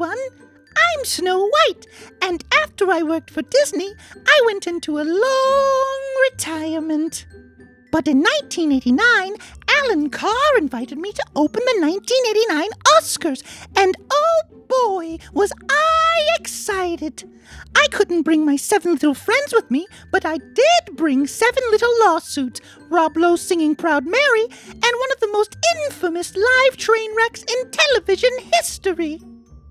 everyone. I'm Snow White, and after I worked for Disney, I went into a long retirement. But in 1989, Alan Carr invited me to open the 1989 Oscars, and oh boy, was I excited! I couldn't bring my seven little friends with me, but I did bring seven little lawsuits, Rob Lowe singing Proud Mary, and one of the most infamous live train wrecks in television history.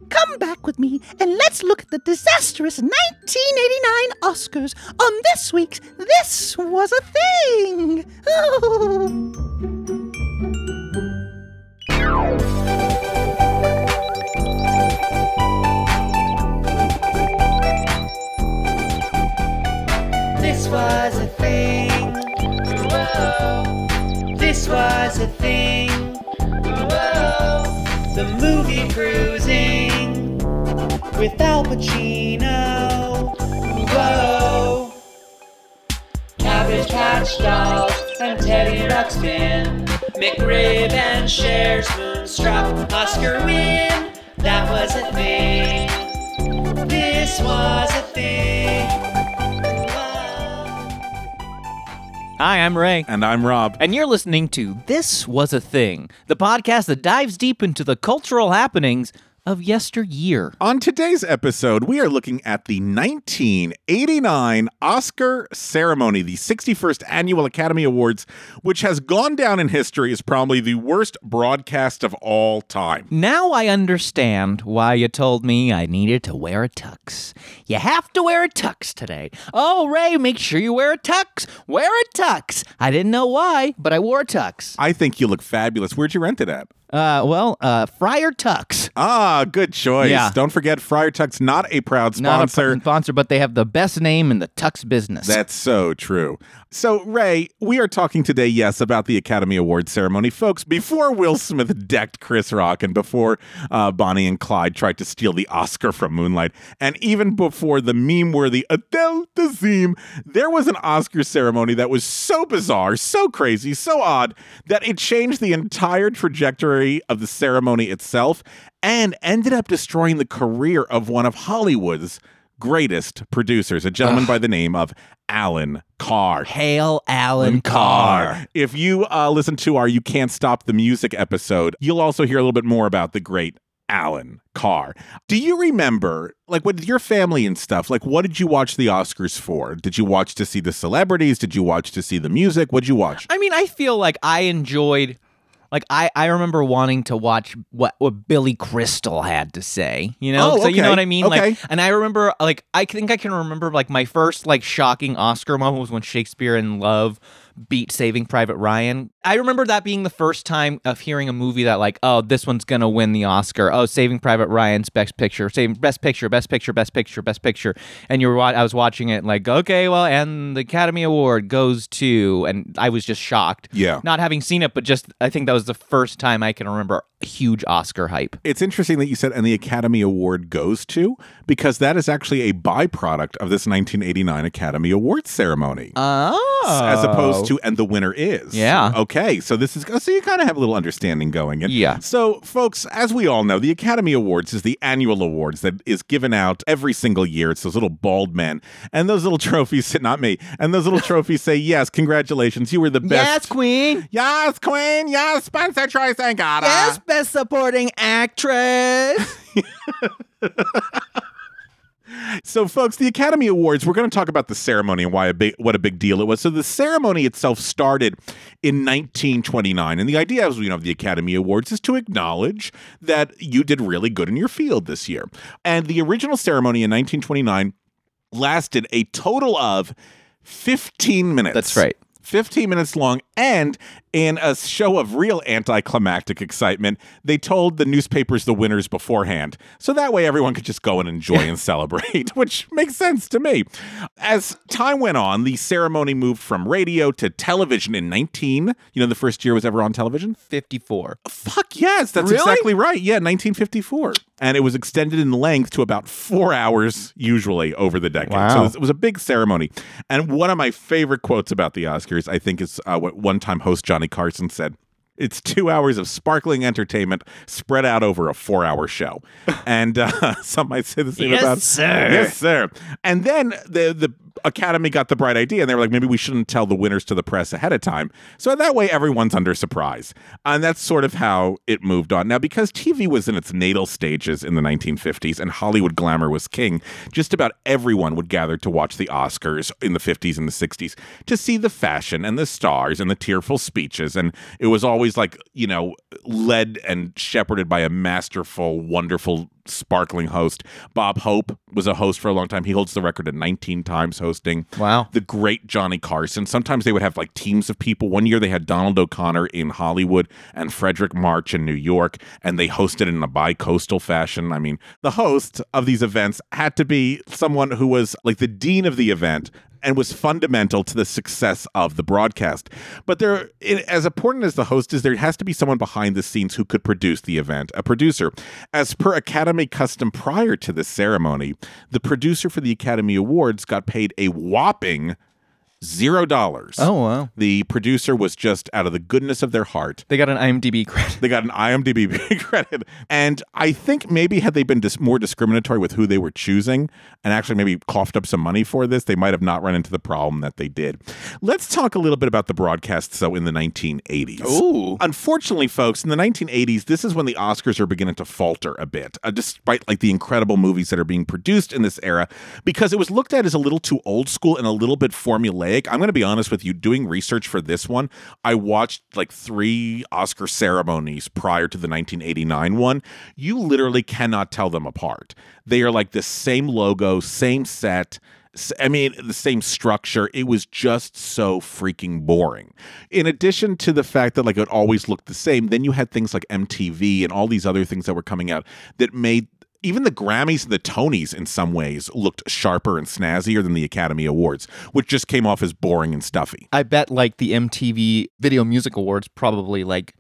Come back with me and let's look at the disastrous 1989 Oscars on this week's This Was a Thing. This was a thing. Whoa. This was a thing. Whoa. The movie cruising with Al Pacino. Whoa. Cabbage Patch Dolls and Teddy Ruxpin. McRib and Cher's Moonstruck. Oscar win. That was a thing. This was a thing. Hi, I'm Ray. And I'm Rob. And you're listening to This Was a Thing, the podcast that dives deep into the cultural happenings of yesteryear. On today's episode, we are looking at the 1989 Oscar ceremony, the 61st Annual Academy Awards, which has gone down in history as probably the worst broadcast of all time. Now I understand why you told me I needed to wear a tux. You have to wear a tux today. Oh, Ray, make sure you wear a tux. Wear a tux. I didn't know why, but I wore a tux. I think you look fabulous. Where'd you rent it at? Uh, well, uh, Friar Tux. Ah, good choice. Yeah. Don't forget, Friar Tuck's not a proud Not a sponsor. sponsor, but they have the best name in the tux business. That's so true. So, Ray, we are talking today, yes, about the Academy Awards ceremony. Folks, before Will Smith decked Chris Rock and before uh, Bonnie and Clyde tried to steal the Oscar from Moonlight, and even before the meme worthy Adele Dazeem, there was an Oscar ceremony that was so bizarre, so crazy, so odd that it changed the entire trajectory of the ceremony itself and ended up destroying the career of one of Hollywood's greatest producers, a gentleman by the name of Alan Carr. Hail Alan Carr. If you uh, listen to our You Can't Stop the Music episode, you'll also hear a little bit more about the great Alan Carr. Do you remember, like, with your family and stuff, like, what did you watch the Oscars for? Did you watch to see the celebrities? Did you watch to see the music? What did you watch? I mean, I feel like I enjoyed like I, I remember wanting to watch what, what Billy Crystal had to say, you know? Oh, so you know what I mean? Okay. Like and I remember like I think I can remember like my first like shocking Oscar moment was when Shakespeare in Love beat Saving Private Ryan. I remember that being the first time of hearing a movie that like, oh, this one's gonna win the Oscar. Oh, Saving Private Ryan's best picture, saving best picture, best picture, best picture, best picture. And you were I was watching it like, okay, well, and the Academy Award goes to, and I was just shocked. Yeah. Not having seen it, but just I think that was the first time I can remember huge Oscar hype. It's interesting that you said, and the Academy Award goes to, because that is actually a byproduct of this 1989 Academy Awards ceremony. Oh. as opposed to oh. and the winner is. Yeah. Okay. So this is oh, so you kind of have a little understanding going. And Yeah. So folks, as we all know, the Academy Awards is the annual awards that is given out every single year. It's those little bald men. And those little trophies not me. And those little trophies say, Yes, congratulations, you were the best. Yes, Queen. Yes, Queen. Yes, Spencer Troy Sangata. Yes, best supporting actress. So, folks, the Academy Awards, we're going to talk about the ceremony and why a big, what a big deal it was. So, the ceremony itself started in 1929. And the idea of, you know, of the Academy Awards is to acknowledge that you did really good in your field this year. And the original ceremony in 1929 lasted a total of 15 minutes. That's right. 15 minutes long. And in a show of real anticlimactic excitement, they told the newspapers the winners beforehand. So that way everyone could just go and enjoy and celebrate, which makes sense to me. As time went on, the ceremony moved from radio to television in 19. You know, the first year was ever on television? 54. Fuck yes, that's Really? exactly right. Yeah, 1954. And it was extended in length to about four hours, usually over the decade. Wow. it was, it was a big ceremony. And one of my favorite quotes about the Oscars, I think, is uh, what one time host Johnny Carson said. It's two hours of sparkling entertainment spread out over a four hour show. And uh, some might say the same Yes, about Yes, sir. Yes, sir. And then the the Academy got the bright idea and they were like, maybe we shouldn't tell the winners to the press ahead of time. So that way everyone's under surprise. And that's sort of how it moved on. Now, because TV was in its natal stages in the 1950s and Hollywood glamour was king, just about everyone would gather to watch the Oscars in the 50s and the 60s to see the fashion and the stars and the tearful speeches. And it was always like, you know, led and shepherded by a masterful, wonderful sparkling host. Bob Hope was a host for a long time. He holds the record at 19 times hosting. Wow. The great Johnny Carson. Sometimes they would have like teams of people. One year they had Donald O'Connor in Hollywood and Fredric March in New York, and they hosted in a bi coastal fashion. I mean, the host of these events had to be someone who was like the dean of the event and was fundamental to the success of the broadcast. But there, it, as important as the host is, there has to be someone behind the scenes who could produce the event, a producer. As per Academy custom prior to the ceremony, the producer for the Academy Awards got paid a whopping zero dollars. Oh wow. The producer was just out of the goodness of their heart. They got an IMDb credit. They got an IMDb credit. And I think maybe had they been dis- more discriminatory with who they were choosing and actually maybe coughed up some money for this, they might have not run into the problem that they did. Let's talk a little bit about the broadcast. So in the 1980s. Ooh. Unfortunately, folks, in the 1980s, this is when the Oscars are beginning to falter a bit, uh, despite like the incredible movies that are being produced in this era, because it was looked at as a little too old school and a little bit formulaic. I'm going to be honest with you. Doing research for this one, I watched like three Oscar ceremonies prior to the 1989 one. You literally cannot tell them apart. They are like the same logo, same set. I mean, the same structure. It was just so freaking boring. In addition to the fact that like it always looked the same, then you had things like MTV and all these other things that were coming out that made even the Grammys and the Tonys in some ways looked sharper and snazzier than the Academy Awards, which just came off as boring and stuffy. I bet like the MTV Video Music Awards probably like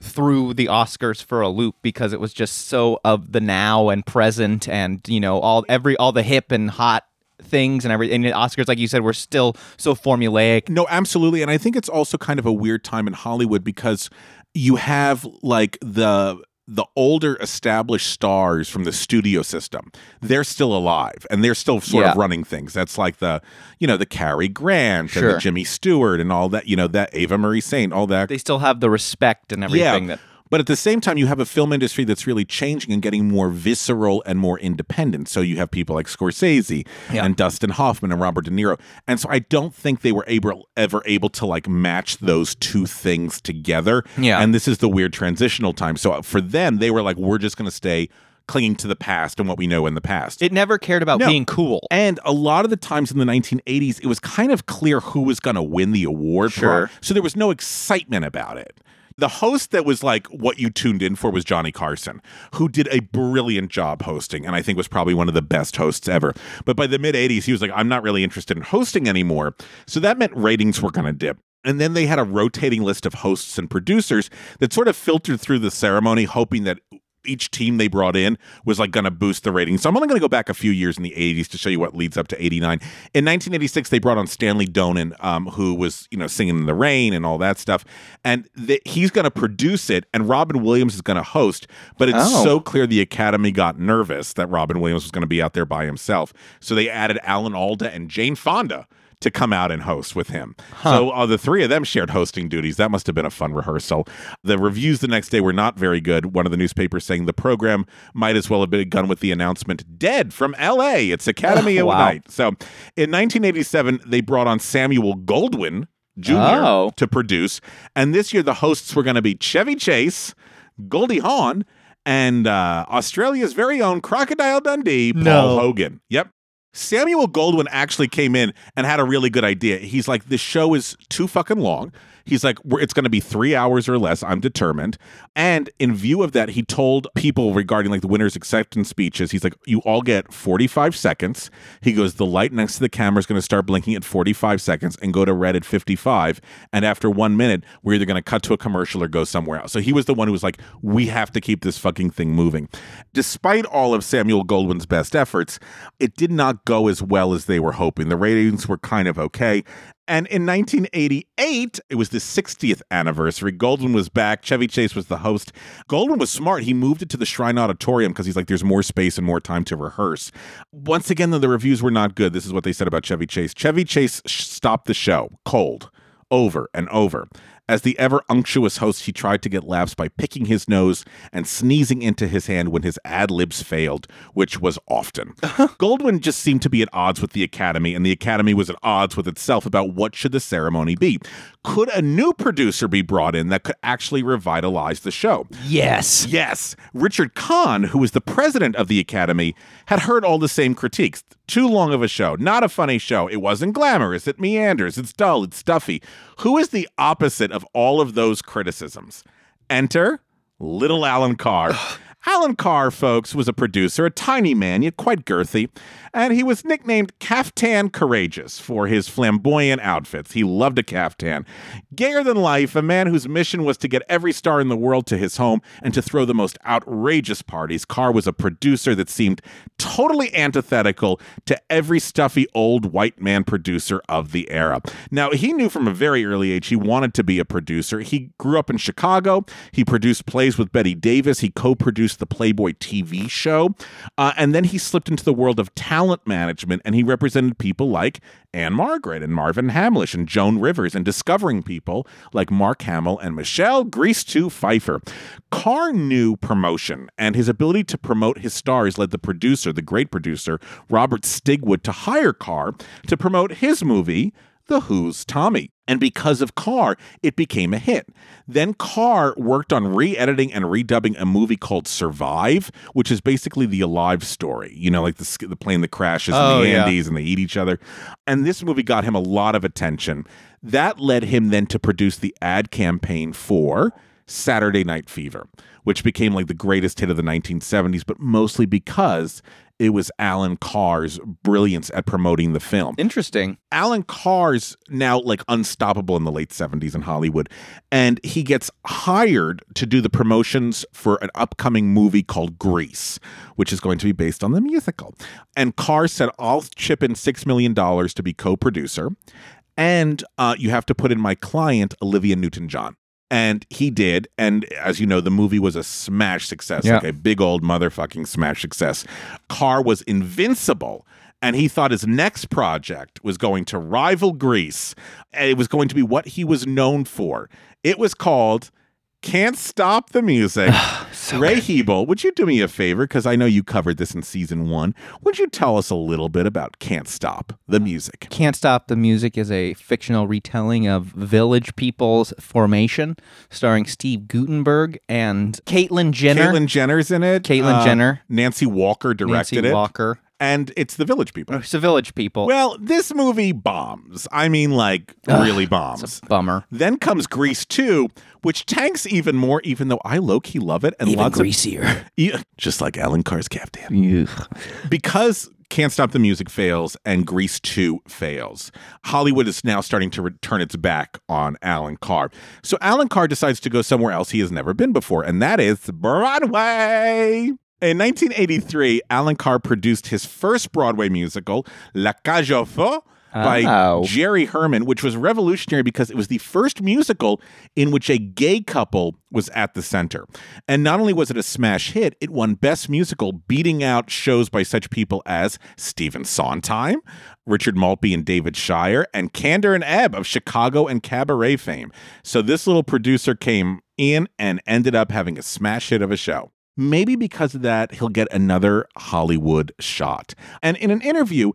threw the Oscars for a loop because it was just so of the now and present and you know all every all the hip and hot things and everything. And Oscars, like you said, were still so formulaic. No, absolutely. And I think it's also kind of a weird time in Hollywood because you have like the the older established stars from the studio system they're still alive and they're still sort of running things. That's like the you know the Cary Grant and the Jimmy Stewart and all that you know that Eva Marie Saint all that They still have the respect and everything yeah. that But at the same time, you have a film industry that's really changing and getting more visceral and more independent. So you have people like Scorsese Yeah. and Dustin Hoffman and Robert De Niro. And so I don't think they were able ever able to like match those two things together. Yeah. And this is the weird transitional time. So for them, they were like, we're just going to stay clinging to the past and what we know in the past. it never cared about No. being cool. And a lot of the times in the 1980s, it was kind of clear who was going to win the award. Sure. So there was no excitement about it. The host that was like what you tuned in for was Johnny Carson, who did a brilliant job hosting and I think was probably one of the best hosts ever. But by the mid 80s, he was like, I'm not really interested in hosting anymore. So that meant ratings were going to dip. And then they had a rotating list of hosts and producers that sort of filtered through the ceremony, hoping that each team they brought in was like going to boost the ratings. So I'm only going to go back a few years in the 80s to show you what leads up to 89. In 1986, they brought on Stanley Donen, um, who was you know singing in the rain and all that stuff, and th- he's going to produce it, and Robin Williams is going to host. But it's Oh. so clear the Academy got nervous that Robin Williams was going to be out there by himself, so they added Alan Alda and Jane Fonda. To come out and host with him. So uh, the three of them shared hosting duties. That must have been a fun rehearsal. The reviews the next day were not very good. One of the newspapers saying the program might as well have been begun with the announcement dead from LA. It's Academy Oh, of wow. Night. So in 1987, they brought on Samuel Goldwyn Jr. Oh. to produce. And this year, the hosts were going to be Chevy Chase, Goldie Hawn, and uh, Australia's very own Crocodile Dundee, Paul No. Hogan. Yep. Samuel Goldwyn actually came in and had a really good idea. He's like, this show is too fucking long. He's like, it's going to be three hours or less. I'm determined. And in view of that, he told people regarding like the winner's acceptance speeches, he's like, you all get 45 seconds. He goes, the light next to the camera is going to start blinking at 45 seconds and go to red at 55. And after one minute, we're either going to cut to a commercial or go somewhere else. So he was the one who was like, we have to keep this fucking thing moving. Despite all of Samuel Goldwyn's best efforts, it did not go as well as they were hoping. The ratings were kind of okay. And in 1988, it was the 60th anniversary. Goldwyn was back. Chevy Chase was the host. Goldwyn was smart. He moved it to the Shrine Auditorium because he's like, there's more space and more time to rehearse. Once again, though, the reviews were not good. This is what they said about Chevy Chase. Chevy Chase stopped the show cold, over and over. As the ever unctuous host, he tried to get laughs by picking his nose and sneezing into his hand when his ad libs failed, which was often. Goldwyn just seemed to be at odds with the Academy, and the Academy was at odds with itself about what should the ceremony be. Could a new producer be brought in that could actually revitalize the show? Yes. Yes, Richard Kahn, who was the president of the Academy, had heard all the same critiques. Too long of a show, not a funny show. It wasn't glamorous, it meanders, it's dull, it's stuffy. Who is the opposite of all of those criticisms? Enter little Alan Carr. Alan Carr, folks, was a producer, a tiny man, yet quite girthy, and he was nicknamed Caftan Courageous for his flamboyant outfits. He loved a caftan. Gayer than life, a man whose mission was to get every star in the world to his home and to throw the most outrageous parties. Carr was a producer that seemed totally antithetical to every stuffy old white man producer of the era. Now, he knew from a very early age he wanted to be a producer. He grew up in Chicago. He produced plays with Bette Davis. He co produced the Playboy TV show. Uh, and then he slipped into the world of talent management and he represented people like Ann-Margret and Marvin Hamlisch and Joan Rivers and discovering people like Mark Hamill and Michelle Grease 2 Pfeiffer. Carr knew promotion and his ability to promote his stars led the producer, the great producer, Robert Stigwood, to hire Carr to promote his movie, The Who's Tommy. And because of Carr, it became a hit. Then Carr worked on re editing and redubbing a movie called Survive, which is basically the Alive story. You know, like the, the plane that crashes Oh, in the yeah. Andes and they eat each other. And this movie got him a lot of attention. That led him then to produce the ad campaign for Saturday Night Fever, which became like the greatest hit of the 1970s, but mostly because it was Alan Carr's brilliance at promoting the film. Interesting. Alan Carr's now like unstoppable in the late 70s in Hollywood. And he gets hired to do the promotions for an upcoming movie called Grease, which is going to be based on the musical. And Carr said, I'll chip in $6 million to be co producer. And uh, you have to put in my client, Olivia Newton John. And he did. And as you know, the movie was a smash success, Yeah. like a big old motherfucking smash success. Carr was invincible. And he thought his next project was going to rival Grease. And it was going to be what he was known for. It was called Can't Stop the Music. Ray Hebel, would you do me a favor? Because I know you covered this in season one. Would you tell us a little bit about Can't Stop the Music? Can't Stop the Music is a fictional retelling of Village People's formation, starring Steve Guttenberg and Caitlyn Jenner. Caitlyn Jenner's in it. Uh, Caitlyn Jenner. Nancy Walker directed Nancy it. Walker. And it's the Village People. It's the Village People. Well, this movie bombs. I mean, like, really bombs. bummer. Then comes Grease 2, which tanks even more, even though I low key love it. And lots greasier. of. Just like Alan Carr's Captain. Because Can't Stop the Music fails and Grease 2 fails, Hollywood is now starting to return its back on Alan Carr. So Alan Carr decides to go somewhere else he has never been before, and that is Broadway. In 1983, Alan Carr produced his first Broadway musical, La Cage aux Folles, by Oh. Jerry Herman, which was revolutionary because it was the first musical in which a gay couple was at the center. And not only was it a smash hit, it won Best Musical, beating out shows by such people as Stephen Sondheim, Richard Maltby and David Shire, and Kander and Ebb of Chicago and cabaret fame. So this little producer came in and ended up having a smash hit of a show. Maybe because of that, he'll get another Hollywood shot. And in an interview,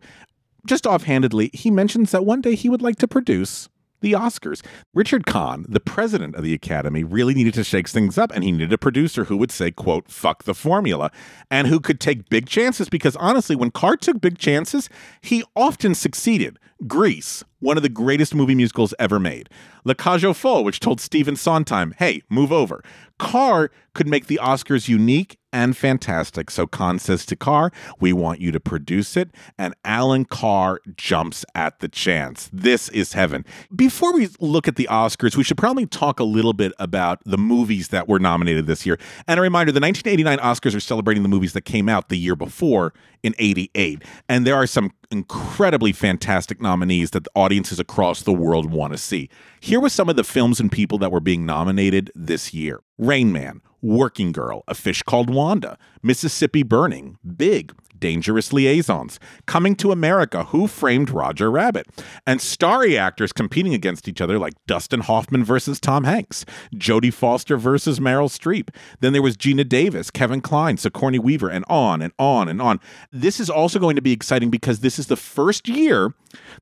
just offhandedly, he mentions that one day he would like to produce the Oscars. Richard Kahn, the president of the Academy, really needed to shake things up and he needed a producer who would say, quote, fuck the formula and who could take big chances because honestly, when Carr took big chances, he often succeeded. Grease, one of the greatest movie musicals ever made. Le Cage aux Folles, which told Stephen Sondheim, hey, move over. Carr could make the Oscars unique and fantastic. So Kahn says to Carr, we want you to produce it. And Alan Carr jumps at the chance. This is heaven. Before we look at the Oscars, we should probably talk a little bit about the movies that were nominated this year. And a reminder the 1989 Oscars are celebrating the movies that came out the year before in 88. And there are some incredibly fantastic nominees that the audience audiences across the world want to see. Here were some of the films and people that were being nominated this year Rain Man, Working Girl, A Fish Called Wanda, Mississippi Burning, Big, Dangerous Liaisons, Coming to America, Who Framed Roger Rabbit, and starry actors competing against each other like Dustin Hoffman versus Tom Hanks, Jodie Foster versus Meryl Streep. Then there was Geena Davis, Kevin Kline, Sigourney Weaver, and on and on and on. This is also going to be exciting because this is the first year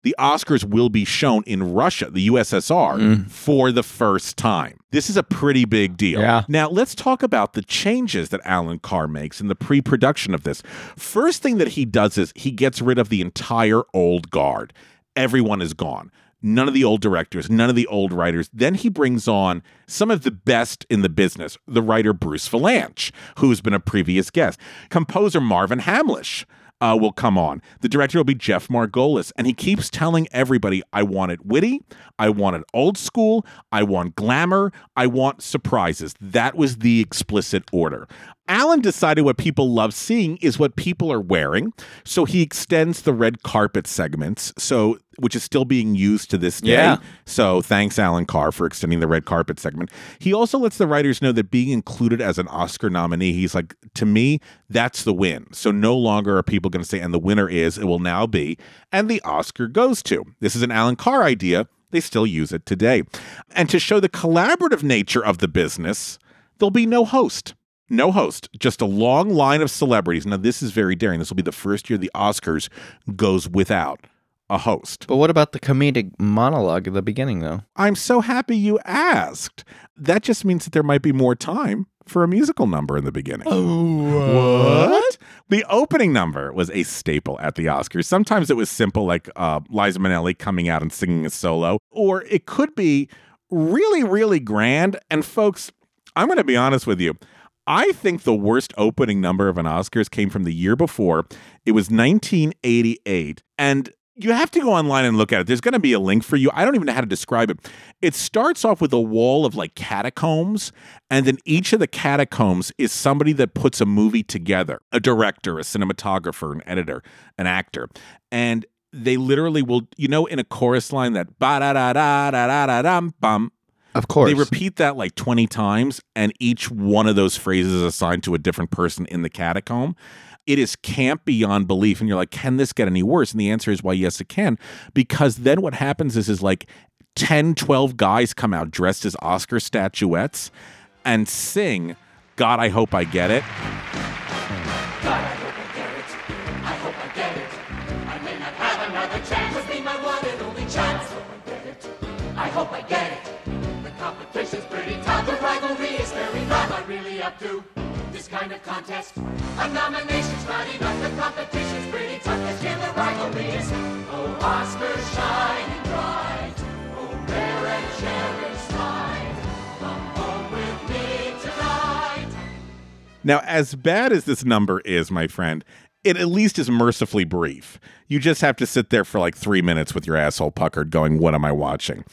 the Oscars will be shown in Russia, the USSR, mm. for the first time. This is a pretty big deal. Yeah. Now, let's talk about the changes that Alan Carr makes in the pre production of this. First thing that he does is he gets rid of the entire old guard. Everyone is gone. None of the old directors, none of the old writers. Then he brings on some of the best in the business the writer Bruce Vilanch, who's been a previous guest, composer Marvin Hamlisch. Uh, will come on. The director will be Jeff Margolis, and he keeps telling everybody, "I want it witty, I want it old school, I want glamour, I want surprises." That was the explicit order. Alan decided what people love seeing is what people are wearing, so he extends the red carpet segments, so which is still being used to this day. Yeah. So thanks, Alan Carr, for extending the red carpet segment. He also lets the writers know that being included as an Oscar nominee, he's like, to me, that's the win. So no longer are people going to say, and the winner is, it will now be, and the Oscar goes to. This is an Alan Carr idea. They still use it today. And to show the collaborative nature of the business, there'll be no host. No host, just a long line of celebrities. Now, this is very daring. This will be the first year the Oscars goes without a host. But what about the comedic monologue at the beginning, though? I'm so happy you asked. That just means that there might be more time for a musical number in the beginning. Oh, What? The opening number was a staple at the Oscars. Sometimes it was simple, like uh, Liza Minnelli coming out and singing a solo, or it could be really, really grand. And folks, I'm going to be honest with you. I think the worst opening number of an Oscars came from the year before. It was 1988. And you have to go online and look at it. There's going to be a link for you. I don't even know how to describe it. It starts off with a wall of like catacombs, and then each of the catacombs is somebody that puts a movie together a director, a cinematographer, an editor, an actor. And they literally will, you know, in a chorus line that ba da da da da da da dum bum. Of course. They repeat that like 20 times, and each one of those phrases is assigned to a different person in the catacomb. It is camp beyond belief. And you're like, can this get any worse? And the answer is, why, yes, it can. Because then what happens is, is like 10, 12 guys come out dressed as Oscar statuettes and sing, God, I Hope I Get It. God, I get it. I mean I have another chance to be my one and only chance. I hope I get really up to this kind of contest. A nomination's not enough. The competition's pretty tough. Cause here rivalry is. Oh, Oscar shining bright. Oh, rare and cherished. Now, as bad as this number is, my friend, it at least is mercifully brief. You just have to sit there for like three minutes with your asshole puckered going, What am I watching?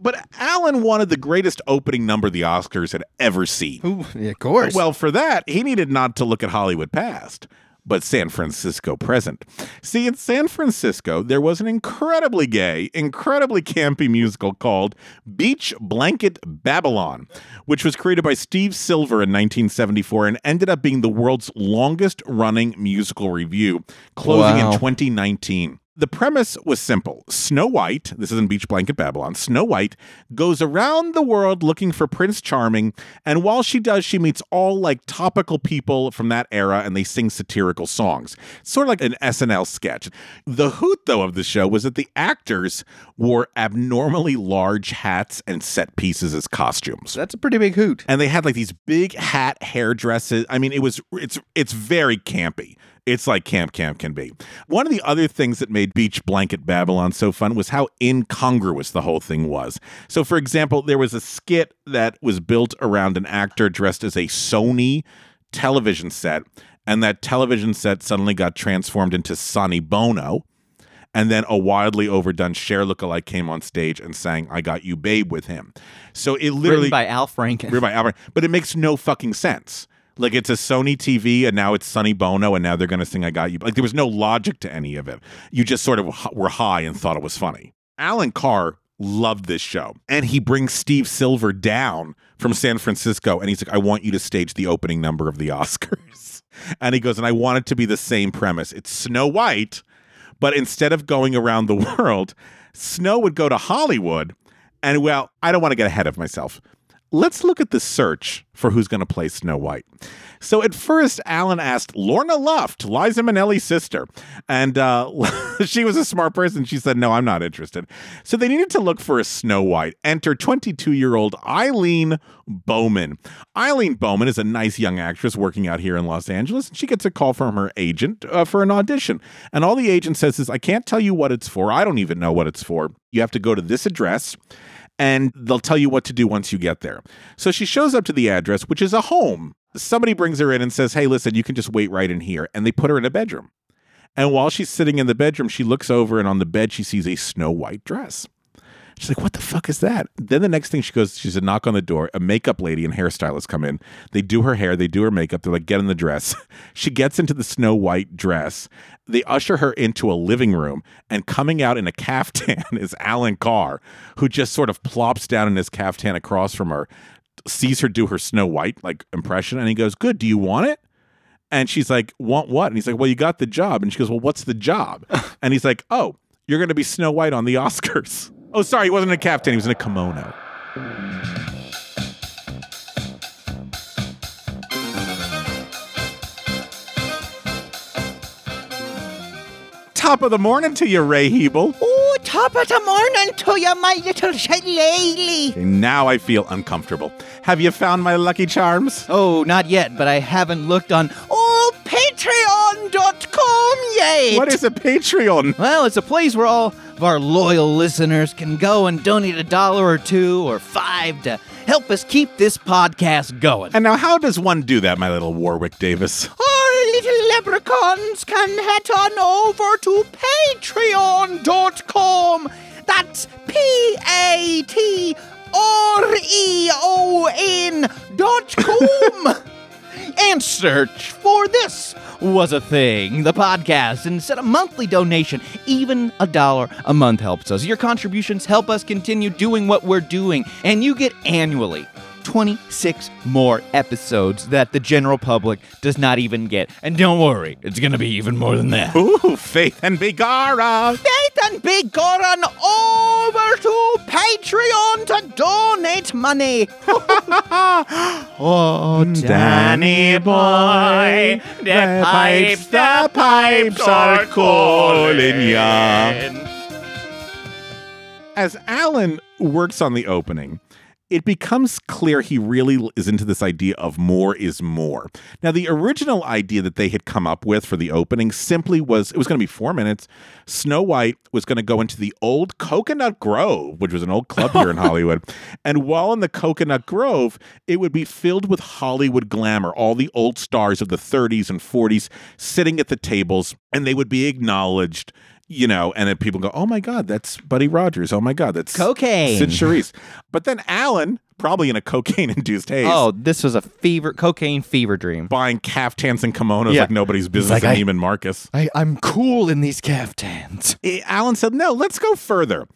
But Alan wanted the greatest opening number the Oscars had ever seen. Ooh, yeah, of course. Well, for that, he needed not to look at Hollywood past, but San Francisco present. See, in San Francisco, there was an incredibly gay, incredibly campy musical called Beach Blanket Babylon, which was created by Steve Silver in 1974 and ended up being the world's longest running musical review, closing Wow. in 2019. The premise was simple. Snow White, this is in Beach Blanket Babylon, Snow White goes around the world looking for Prince Charming, and while she does, she meets all like topical people from that era and they sing satirical songs. Sort of like an SNL sketch. The hoot, though, of the show was that the actors wore abnormally large hats and set pieces as costumes That's a pretty big hoot. and they had like these big hat hairdresses. I mean, it was it's it's very campy. It's like camp camp can be. One of the other things that made Beach Blanket Babylon so fun was how incongruous the whole thing was. So, for example, there was a skit that was built around an actor dressed as a Sony television set, and that television set suddenly got transformed into Sonny Bono. And then a wildly overdone Cher lookalike came on stage and sang "I Got You, Babe" with him. So it literally Written by Al Franken. Written by Albert, but it makes no fucking sense. Like it's a Sony TV, and now it's Sonny Bono, and now they're going to sing "I Got You." Like there was no logic to any of it. You just sort of were high and thought it was funny. Alan Carr loved this show. And he brings Steve Silver down from San Francisco and he's like, I want you to stage the opening number of the Oscars. And he goes, and I want it to be the same premise. It's Snow White, but instead of going around the world, Snow would go to Hollywood. And well, I don't want to get ahead of myself. Let's look at the search for who's going to play Snow White. So at first, Alan asked Lorna Luft, Liza Minnelli's sister, and uh, she was a smart person. She said, "No, I'm not interested." So they needed to look for a Snow White. Enter 22-year-old Eileen Bowman. Eileen Bowman is a nice young actress working out here in Los Angeles. And she gets a call from her agent uh, for an audition, and all the agent says is, "I can't tell you what it's for. I don't even know what it's for. You have to go to this address." And they'll tell you what to do once you get there. So she shows up to the address, which is a home. Somebody brings her in and says, Hey, listen, you can just wait right in here. And they put her in a bedroom. And while she's sitting in the bedroom, she looks over and on the bed, she sees a snow white dress. She's like, what the fuck is that? Then the next thing she goes, she's a knock on the door. A makeup lady and hairstylist come in. They do her hair, they do her makeup. They're like, get in the dress. she gets into the snow white dress. They usher her into a living room, and coming out in a caftan is Alan Carr, who just sort of plops down in his caftan across from her, sees her do her snow white like impression, and he goes, Good, do you want it? And she's like, Want what? And he's like, Well, you got the job. And she goes, Well, what's the job? and he's like, Oh, you're going to be Snow White on the Oscars. Oh, sorry, he wasn't a captain. he was in a kimono. Top of the morning to you, Ray Hebel. Oh, top of the morning to you, my little shillelagh. Now I feel uncomfortable. Have you found my lucky charms? Oh, not yet, but I haven't looked on. Oh, patreon.com yet. What is a Patreon? Well, it's a place where all of our loyal listeners can go and donate a dollar or two or five to help us keep this podcast going. And now, how does one do that, my little Warwick Davis? Our little leprechauns can head on over to patreon.com. That's P A T R E O N dot com. and search for this was a thing. The podcast and set a monthly donation even a dollar a month helps us. Your contributions help us continue doing what we're doing and you get annually 26 more episodes that the general public does not even get and don't worry it's gonna be even more than that Ooh, Faith and Begara. Faith and gone over to Patreon to donate money. oh mm, Danny boy, the pipes, the pipes are calling ya. As Alan works on the opening, it becomes clear he really is into this idea of more is more. Now, the original idea that they had come up with for the opening simply was it was going to be four minutes. Snow White was going to go into the old Coconut Grove, which was an old club here in Hollywood. And while in the Coconut Grove, it would be filled with Hollywood glamour, all the old stars of the 30s and 40s sitting at the tables, and they would be acknowledged you know, and then people go, "Oh my God, that's Buddy Rogers. Oh my God, that's Cocaine. Cyd Charisse." But then Alan, probably in a cocaine-induced haze, oh this was a fever cocaine fever dream buying caftans and kimonos Yeah. like nobody's business like, in I- Neiman Marcus. I, i'm cool in these caftans Alan said, "No, let's go further.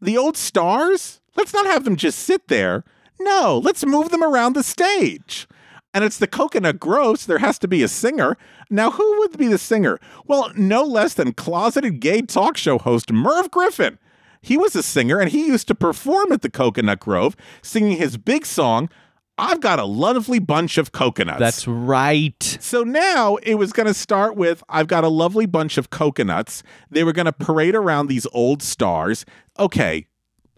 The old stars. Let's not have them just sit there. No, let's move them around the stage." And it's the Coconut Grove, there has to be a singer. Now, who would be the singer? Well, no less than closeted gay talk show host Merv Griffin. He was a singer and he used to perform at the Coconut Grove, singing his big song, I've Got a Lovely Bunch of Coconuts. that's right So now it was going to start with I've got a lovely bunch of coconuts. They were going to parade around these old stars. Okay,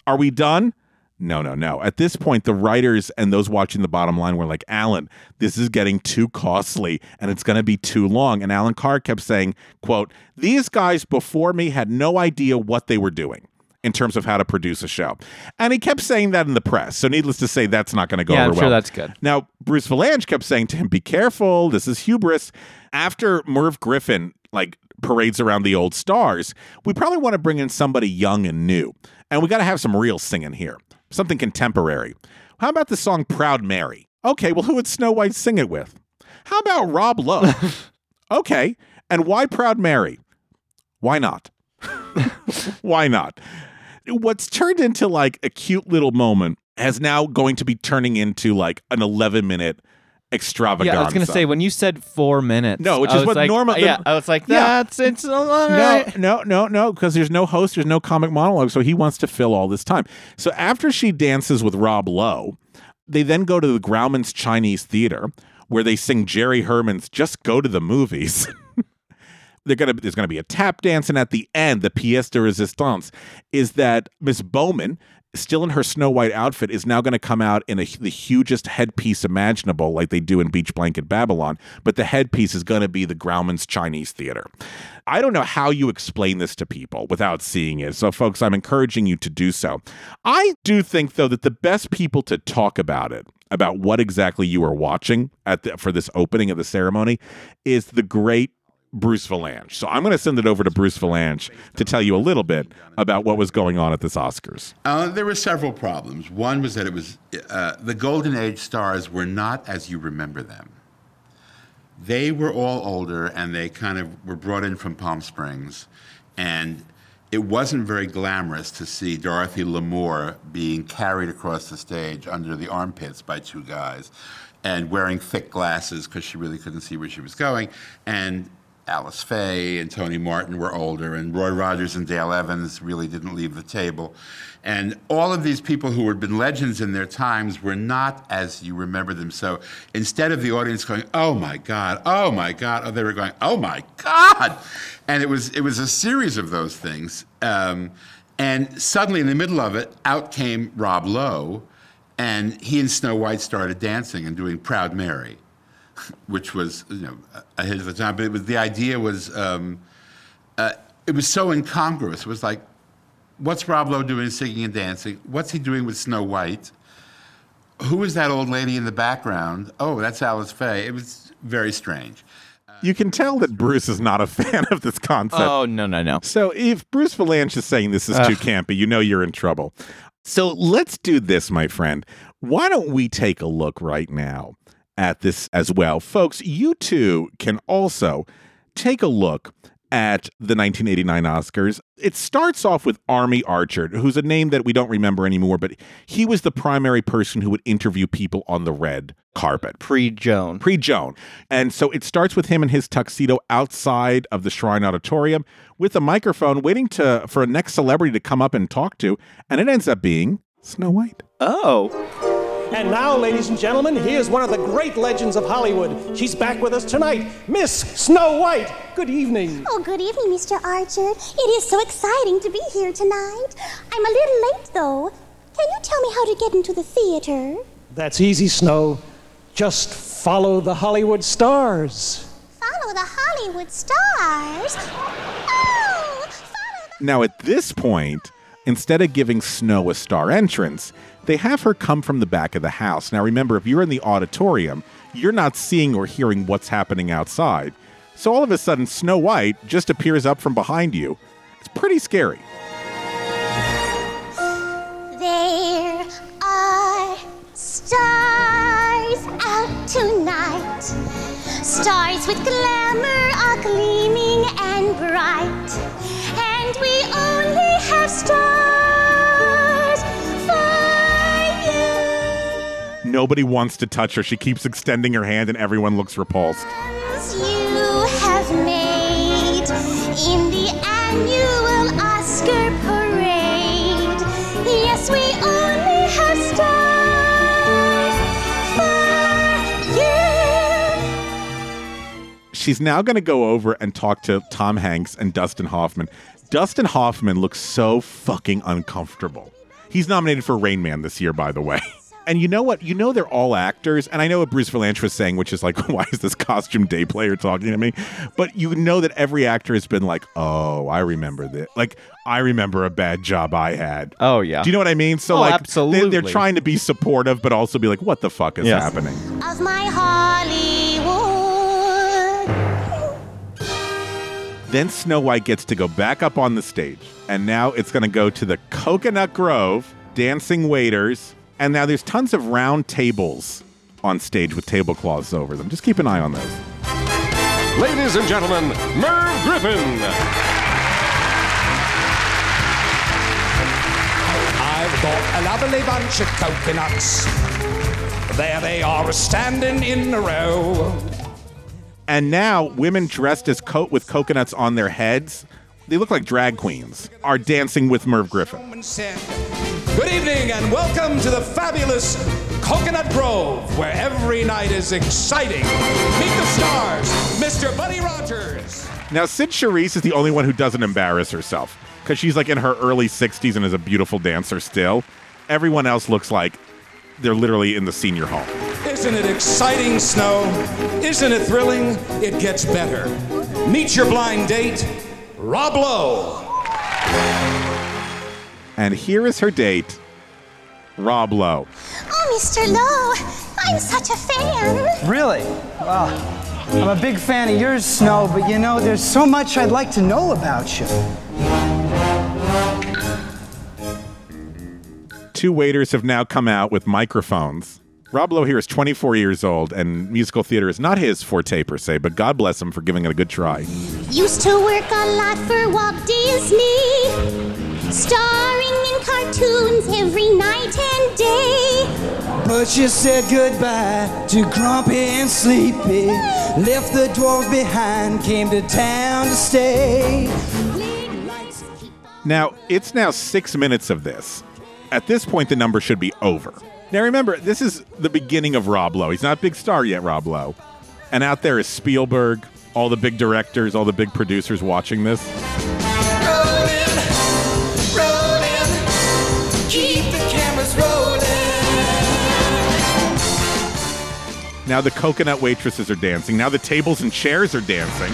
are we done? No, no, no. At this point, the writers and those watching the bottom line were like, Alan, this is getting too costly and it's going to be too long. And Alan Carr kept saying, quote, these guys before me had no idea what they were doing in terms of how to produce a show. And he kept saying that in the press. So needless to say, that's not going to go Yeah, over I'm sure well. that's good. Now, Bruce Vilanch kept saying to him, "Be careful. This is hubris." After Merv Griffin like parades around the old stars, we probably want to bring in somebody young and new, and we got to have some real singing here, something contemporary. How about the song "Proud Mary"? Okay, well, who would Snow White sing it with? How about Rob Lowe? okay, and why Proud Mary? Why not? why not? what's turned into like a cute little moment has now going to be turning into like an 11 minute extravaganza. Yeah, I was gonna say when you said four minutes. No, which I is what like, normal- Yeah, I was like, Yeah. that's it's a long No, no, no, no, because there's no host, there's no comic monologue, so he wants to fill all this time. So after she dances with Rob Lowe, they then go to the Grauman's Chinese Theater where they sing Jerry Herman's "Just Go to the Movies." They're gonna there's gonna be a tap dance, and at the end, the pièce de résistance is that Miss Bowman, still in her Snow White outfit, is now gonna come out in a, the hugest headpiece imaginable, like they do in Beach Blanket Babylon. But the headpiece is gonna be the Grauman's Chinese Theater. I don't know how you explain this to people without seeing it. So, folks, I'm encouraging you to do so. I do think, though, that the best people to talk about it, about what exactly you are watching at the, for this opening of the ceremony, is the great Bruce Vilanch. So I'm going to send it over to Bruce Vilanch to tell you a little bit about what was going on at this Oscars. Uh, there were several problems. One was that it was uh, the Golden Age stars were not as you remember them. They were all older, and they kind of were brought in from Palm Springs, and it wasn't very glamorous to see Dorothy Lamour being carried across the stage under the armpits by two guys, and wearing thick glasses because she really couldn't see where she was going, and Alice Faye and Tony Martin were older, and Roy Rogers and Dale Evans really didn't leave the table. And all of these people who had been legends in their times were not as you remember them. So instead of the audience going, "Oh my God, oh my God," oh, they were going, "Oh my God," and it was it was a series of those things. Um, and suddenly, in the middle of it, out came Rob Lowe, and he and Snow White started dancing and doing "Proud Mary." Which was you know ahead of the time. But it was the idea was um, uh, it was so incongruous. It was like, what's Rob Lowe doing singing and dancing? What's he doing with Snow White? Who is that old lady in the background? Oh, that's Alice Faye. It was very strange. You can tell that Bruce is not a fan of this concept. Oh no no no. So if Bruce Vilanch is saying this is too campy, you know you're in trouble. So let's do this, my friend. Why don't we take a look right now at this as well? Folks, you too can also take a look at the 1989 Oscars. It starts off with Army Archer, who's a name that we don't remember anymore, but he was the primary person who would interview people on the red carpet Pre Joan. pre Joan. And so it starts with him in his tuxedo outside of the Shrine Auditorium with a microphone waiting to for a next celebrity to come up and talk to, and it ends up being Snow White. Oh. And now, ladies and gentlemen, here's one of the great legends of Hollywood. She's back with us tonight, Miss Snow White. Good evening. Oh, good evening, Mr. Archer. It is so exciting to be here tonight. I'm a little late, though. Can you tell me how to get into the theater? That's easy, Snow. Just follow the Hollywood stars. Follow the Hollywood stars. Oh, follow the. Now at this point, instead of giving Snow a star entrance, they have her come from the back of the house. Now remember, if you're in the auditorium, you're not seeing or hearing what's happening outside. So all of a sudden, Snow White just appears up from behind you. It's pretty scary. There are stars out tonight. Stars with glamour are gleaming and bright. And we only have stars Nobody wants to touch her. She keeps extending her hand, and everyone looks repulsed. You have made in the annual Oscar parade. Yes, we only have stars for you. She's now going to go over and talk to Tom Hanks and Dustin Hoffman. Dustin Hoffman looks so fucking uncomfortable. He's nominated for Rain Man this year, by the way. And you know what? You know they're all actors, and I know what Bruce Vilanch was saying, which is like, why is this costume day player talking to me? But you know that every actor has been like, oh, I remember this. Like, I remember a bad job I had. Oh yeah. Do you know what I mean? So Oh, like, they- absolutely. they're trying to be supportive, but also be like, what the fuck is Yes. happening? Of my Hollywood. Then Snow White gets to go back up on the stage. And now it's going to go to the Coconut Grove, dancing waiters. And now there's tons of round tables on stage with tablecloths over them. Just keep an eye on those. Ladies and gentlemen, Merv Griffin. I've got a lovely bunch of coconuts. There they are, standing in a row. And now women dressed as coat with coconuts on their heads, they look like drag queens, are dancing with Merv Griffin. Good evening and welcome to the fabulous Coconut Grove, where every night is exciting. Meet the stars, Mr. Buddy Rogers. Now, Cyd Charisse is the only one who doesn't embarrass herself because she's like in her early 60s and is a beautiful dancer still. Everyone else looks like they're literally in the senior hall. Isn't it exciting, Snow? Isn't it thrilling? It gets better. Meet your blind date, Rob Lowe. And here is her date, Rob Lowe. Oh, Mr. Lowe, I'm such a fan. Really? Well, I'm a big fan of yours, Snow, but you know, there's so much I'd like to know about you. Two waiters have now come out with microphones. Rob Lowe here is 24 years old, and musical theater is not his forte per se, but God bless him for giving it a good try. Used to work a lot for Walt Disney, starring in cartoons every night and day. But you said goodbye to Grumpy and Sleepy, left the dwarves behind, came to town to stay. Now, it's now six minutes of this. At this point, the number should be over. Now, remember, this is the beginning of Rob Lowe. He's not a big star yet, Rob Lowe. And out there is Spielberg, all the big directors, all the big producers watching this. Now the coconut waitresses are dancing. Now the tables and chairs are dancing.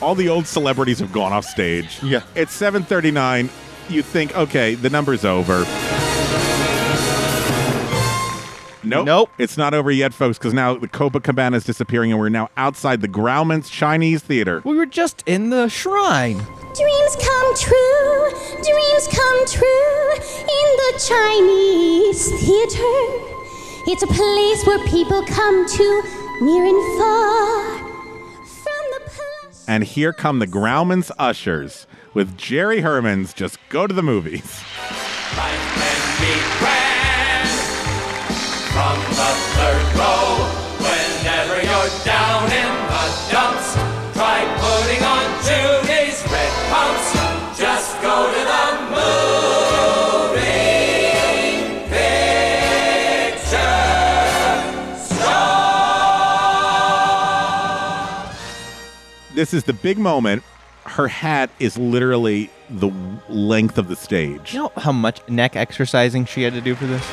All the old celebrities have gone off stage. Yeah. It's 7:39. You think, okay, the number's over. Nope. Nope. It's not over yet, folks, because now the Copacabana is disappearing and we're now outside the Grauman's Chinese Theater. We were just in the shrine. Dreams come true, dreams come true in the Chinese theater. It's a place where people come to near and far from the palace. And here come the Grauman's ushers with Jerry Herman's Just Go to the Movies. From the third row, This is the big moment. Her hat is literally the length of the stage. You know how much neck exercising she had to do for this?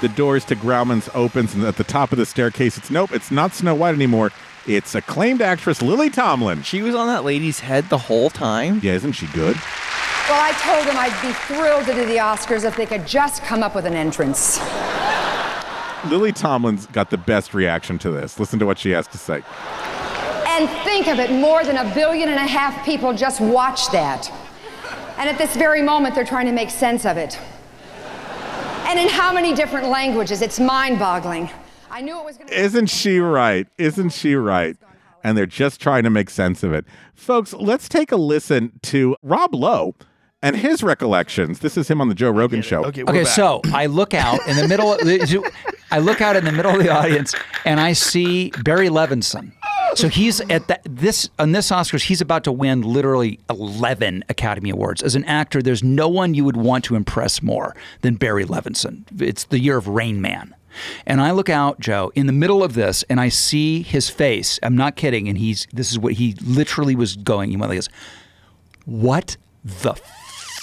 The doors to Grauman's opens, and at the top of the staircase, it's nope, it's not Snow White anymore. It's acclaimed actress Lily Tomlin. She was on that lady's head the whole time. Yeah, isn't she good? Well, I told them I'd be thrilled to do the Oscars if they could just come up with an entrance. Lily Tomlin's got the best reaction to this. Listen to what she has to say. And think of it, more than a billion and a half people just watched that. And at this very moment, they're trying to make sense of it. And in how many different languages? It's mind boggling. I knew it was going to Isn't she right? Isn't she right? And they're just trying to make sense of it. Folks, let's take a listen to Rob Lowe and his recollections. This is him on the Joe Rogan show. Okay, so I look out in the middle. Of the, I look out in the middle of the audience, and I see Barry Levinson. So he's at that this on this Oscars. He's about to win literally eleven Academy Awards as an actor. There's no one you would want to impress more than Barry Levinson. It's the year of Rain Man. And I look out, Joe, in the middle of this, and I see his face. I'm not kidding. And he's this is what he literally was going. He went like this. What the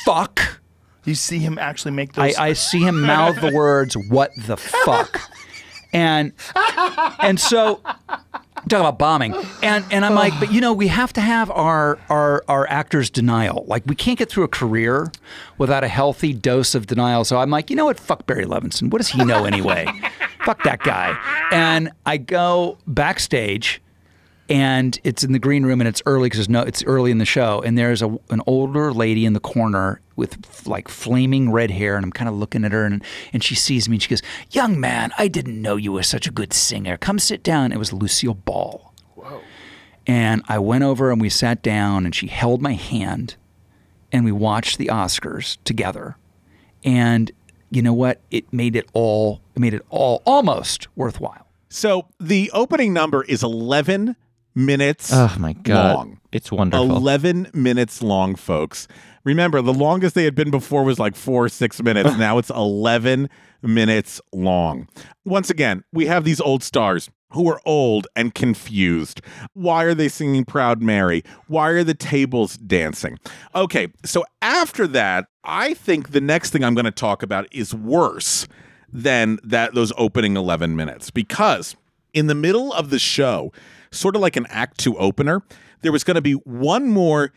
fuck? You see him actually make I, those. I see him mouth the words "What the fuck," and and so talk about bombing, and and I'm like, but you know, we have to have our our our actors' denial. Like we can't get through a career without a healthy dose of denial. So I'm like, you know what? Fuck Barry Levinson. What does he know anyway? fuck that guy. And I go backstage and it's in the green room and it's early because no it's early in the show and there's a, an older lady in the corner with f- like flaming red hair and i'm kind of looking at her and, and she sees me and she goes young man i didn't know you were such a good singer. Come sit down. It was lucille ball. Whoa. and i went over and we sat down and she held my hand and we watched the oscars together. And you know what? It made it all it made it all almost worthwhile. So the opening number is 11 minutes Oh my god, long. it's wonderful. 11 minutes long, folks. Remember, the longest they had been before was like four or six minutes. now it's 11 minutes long. Once again, we have these old stars who are old and confused. Why are they singing Proud Mary? Why are the tables dancing? Okay, so after that, I think the next thing I'm going to talk about is worse than that those opening 11 minutes because in the middle of the show, sort of like an act 2 opener, there was going to be one more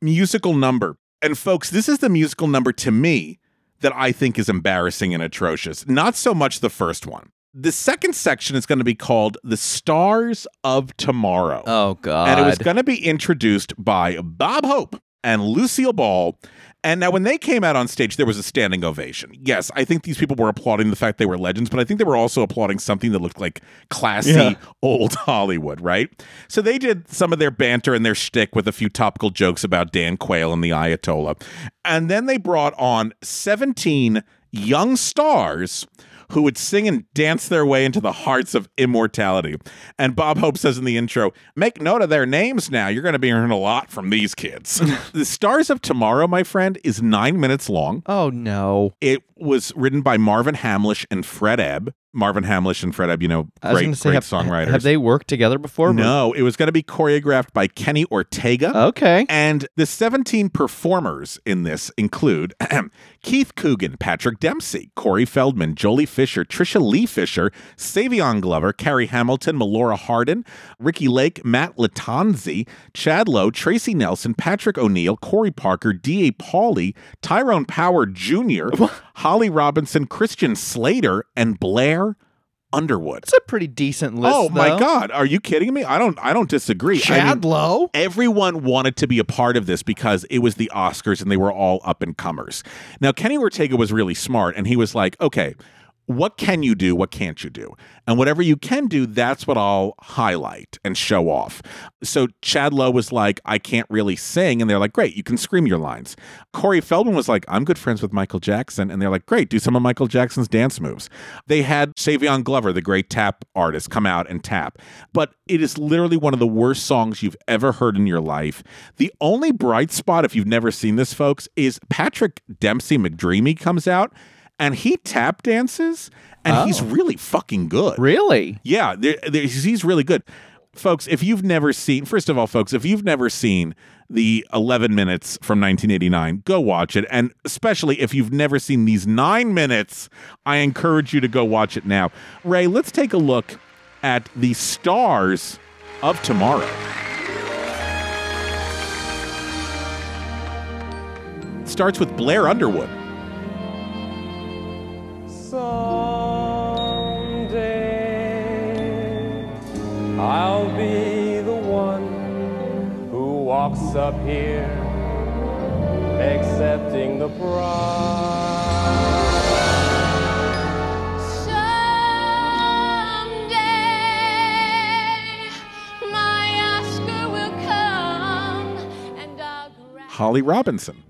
musical number. And folks, this is the musical number to me that I think is embarrassing and atrocious. Not so much the first one. The second section is going to be called The Stars of Tomorrow. Oh god. And it was going to be introduced by Bob Hope and Lucille Ball. And now, when they came out on stage, there was a standing ovation. Yes, I think these people were applauding the fact they were legends, but I think they were also applauding something that looked like classy Yeah. old Hollywood, right? So they did some of their banter and their shtick with a few topical jokes about Dan Quayle and the Ayatollah. And then they brought on 17 young stars who would sing and dance their way into the hearts of immortality. And Bob Hope says in the intro, make note of their names now. You're going to be earning a lot from these kids. the Stars of Tomorrow, my friend, is nine minutes long. Oh no. It was written by Marvin Hamlisch and Fred Ebb. Marvin Hamlisch and Fred Ebb, you know, great, say, great have, songwriters. Have they worked together before? No, it was going to be choreographed by Kenny Ortega. Okay. And the 17 performers in this include Keith Coogan, Patrick Dempsey, Corey Feldman, Joely Fisher, Tricia Leigh Fisher, Savion Glover, Carrie Hamilton, Melora Hardin, Ricki Lake, Matt Lattanzi, Chad Lowe, Tracy Nelson, Patrick O'Neill, Corey Parker, D.A. Pauly, Tyrone Power Jr., Holly Robinson, Christian Slater, and Blair Underwood. It's a pretty decent list. Oh my though. God! Are you kidding me? I don't. I don't disagree. I Chad mean, Lowe? Everyone wanted to be a part of this because it was the Oscars and they were all up and comers. Now Kenny Ortega was really smart and he was like, okay. What can you do? What can't you do? And whatever you can do, that's what I'll highlight and show off. So Chad Lowe was like, I can't really sing. And they're like, great, you can scream your lines. Corey Feldman was like, I'm good friends with Michael Jackson. And they're like, great, do some of Michael Jackson's dance moves. They had Savion Glover, the great tap artist, come out and tap. But it is literally one of the worst songs you've ever heard in your life. The only bright spot, if you've never seen this, folks, is Patrick Dempsey McDreamy comes out and he tap dances and he's Oh. really fucking good. Really? Yeah, there, there, he's really good. Folks, if you've never seen, first of all, folks, if you've never seen the 11 minutes from 1989, go watch it. And especially if you've never seen these nine minutes, I encourage you to go watch it now. Ray, let's take a look at the stars of tomorrow. Starts with Blair Underwood. Someday I'll be the one who walks up here accepting the prize. My Oscar will come and I'll Holly Robinson.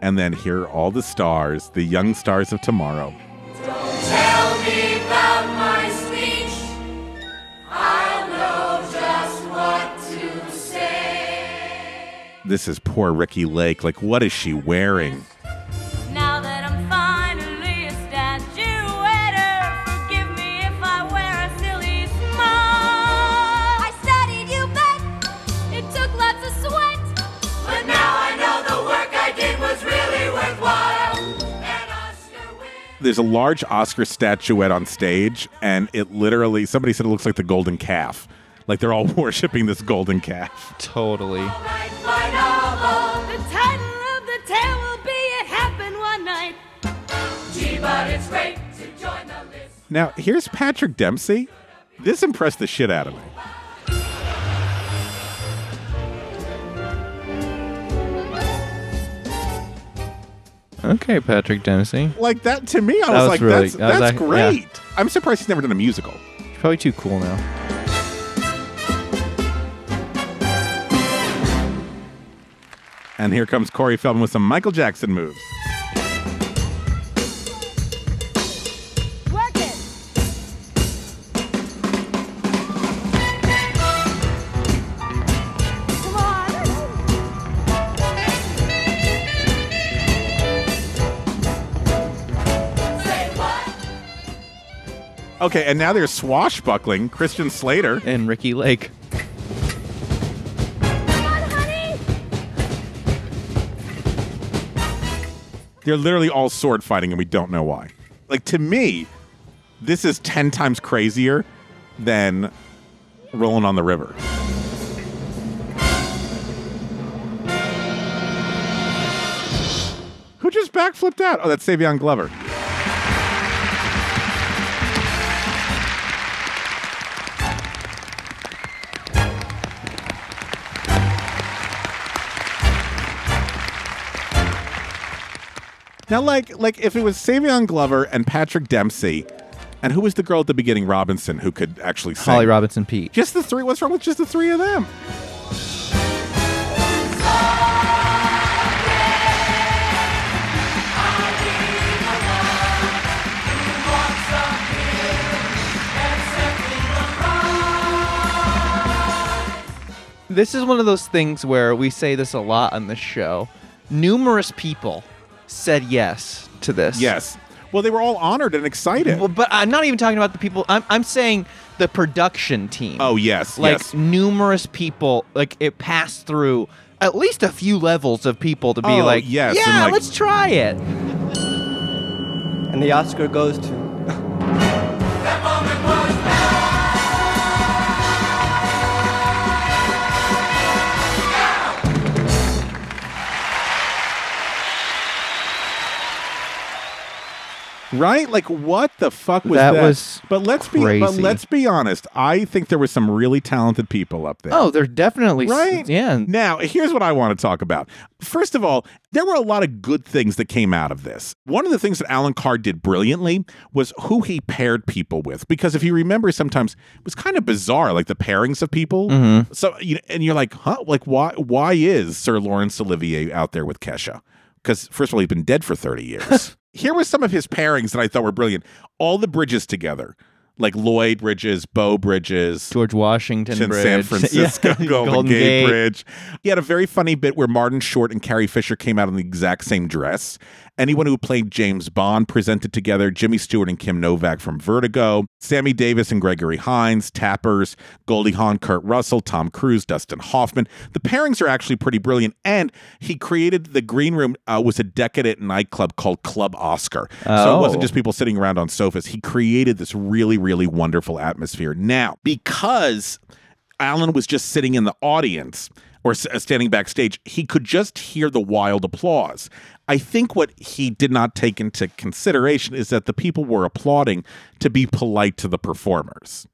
And then here are all the stars, the young stars of tomorrow. Tell me about my speech. I'll know just what to say. This is poor Ricki Lake. Like, what is she wearing? there's a large Oscar statuette on stage, and it literally somebody said it looks like the golden calf. Like they're all worshiping this golden calf. Totally. Gee, now here's Patrick Dempsey. This impressed the shit out of me. Okay, Patrick Dempsey. Like that to me, I was, was like, really- that's, that was that's ac- yeah. great. I'm surprised he's never done a musical. He's probably too cool now. And here comes Corey Feldman with some Michael Jackson moves. Okay, and now there's swashbuckling Christian Slater and Ricki Lake. They're literally all sword fighting, and we don't know why. Like to me, this is ten times crazier than Rolling on the River. Who just backflipped out? Oh, that's Savion Glover. Now, like, like if it was Savion Glover and Patrick Dempsey, and who was the girl at the beginning, Robinson, who could actually sing? Holly Robinson Pete. Just the three. What's wrong with just the three of them? This is one of those things where we say this a lot on this show. Numerous people said yes to this. Yes. Well, they were all honored and excited. Well, but I'm not even talking about the people. I'm, I'm saying the production team. Oh yes, like yes. numerous people. Like it passed through at least a few levels of people to be Oh, like, yes, yeah, like- let's try it. And the Oscar goes to. Right? Like what the fuck was that? That was but let's be but let's be honest. I think there were some really talented people up there. Oh, there's definitely right. Yeah. Now, here's what I want to talk about. First of all, there were a lot of good things that came out of this. One of the things that Alan Carr did brilliantly was who he paired people with. Because if you remember, sometimes it was kind of bizarre, like the pairings of people. Mhm. So you know, and you're like, huh? Like why? Why is Sir Laurence Olivier out there with Kesha? Because first of all, he's been dead for 30 years. Here were some of his pairings that I thought were brilliant. All the bridges together. Like Lloyd Bridges, Beau Bridges, George Washington and Bridge. San Francisco Yeah. Golden, Golden Gate, Gate. Bridge. He had a very funny bit where Martin Short and Carrie Fisher came out in the exact same dress. Anyone who played James Bond presented together. Jimmy Stewart and Kim Novak from Vertigo, Sammy Davis and Gregory Hines, Tappers, Goldie Hawn, Kurt Russell, Tom Cruise, Dustin Hoffman. The pairings are actually pretty brilliant. And he created the green room uh, was a decadent nightclub called Club Oscar. So it wasn't Oh. just people sitting around on sofas. He created this really, really wonderful atmosphere. Now, because Alan was just sitting in the audience or uh, standing backstage, he could just hear the wild applause. I think what he did not take into consideration is that the people were applauding to be polite to the performers.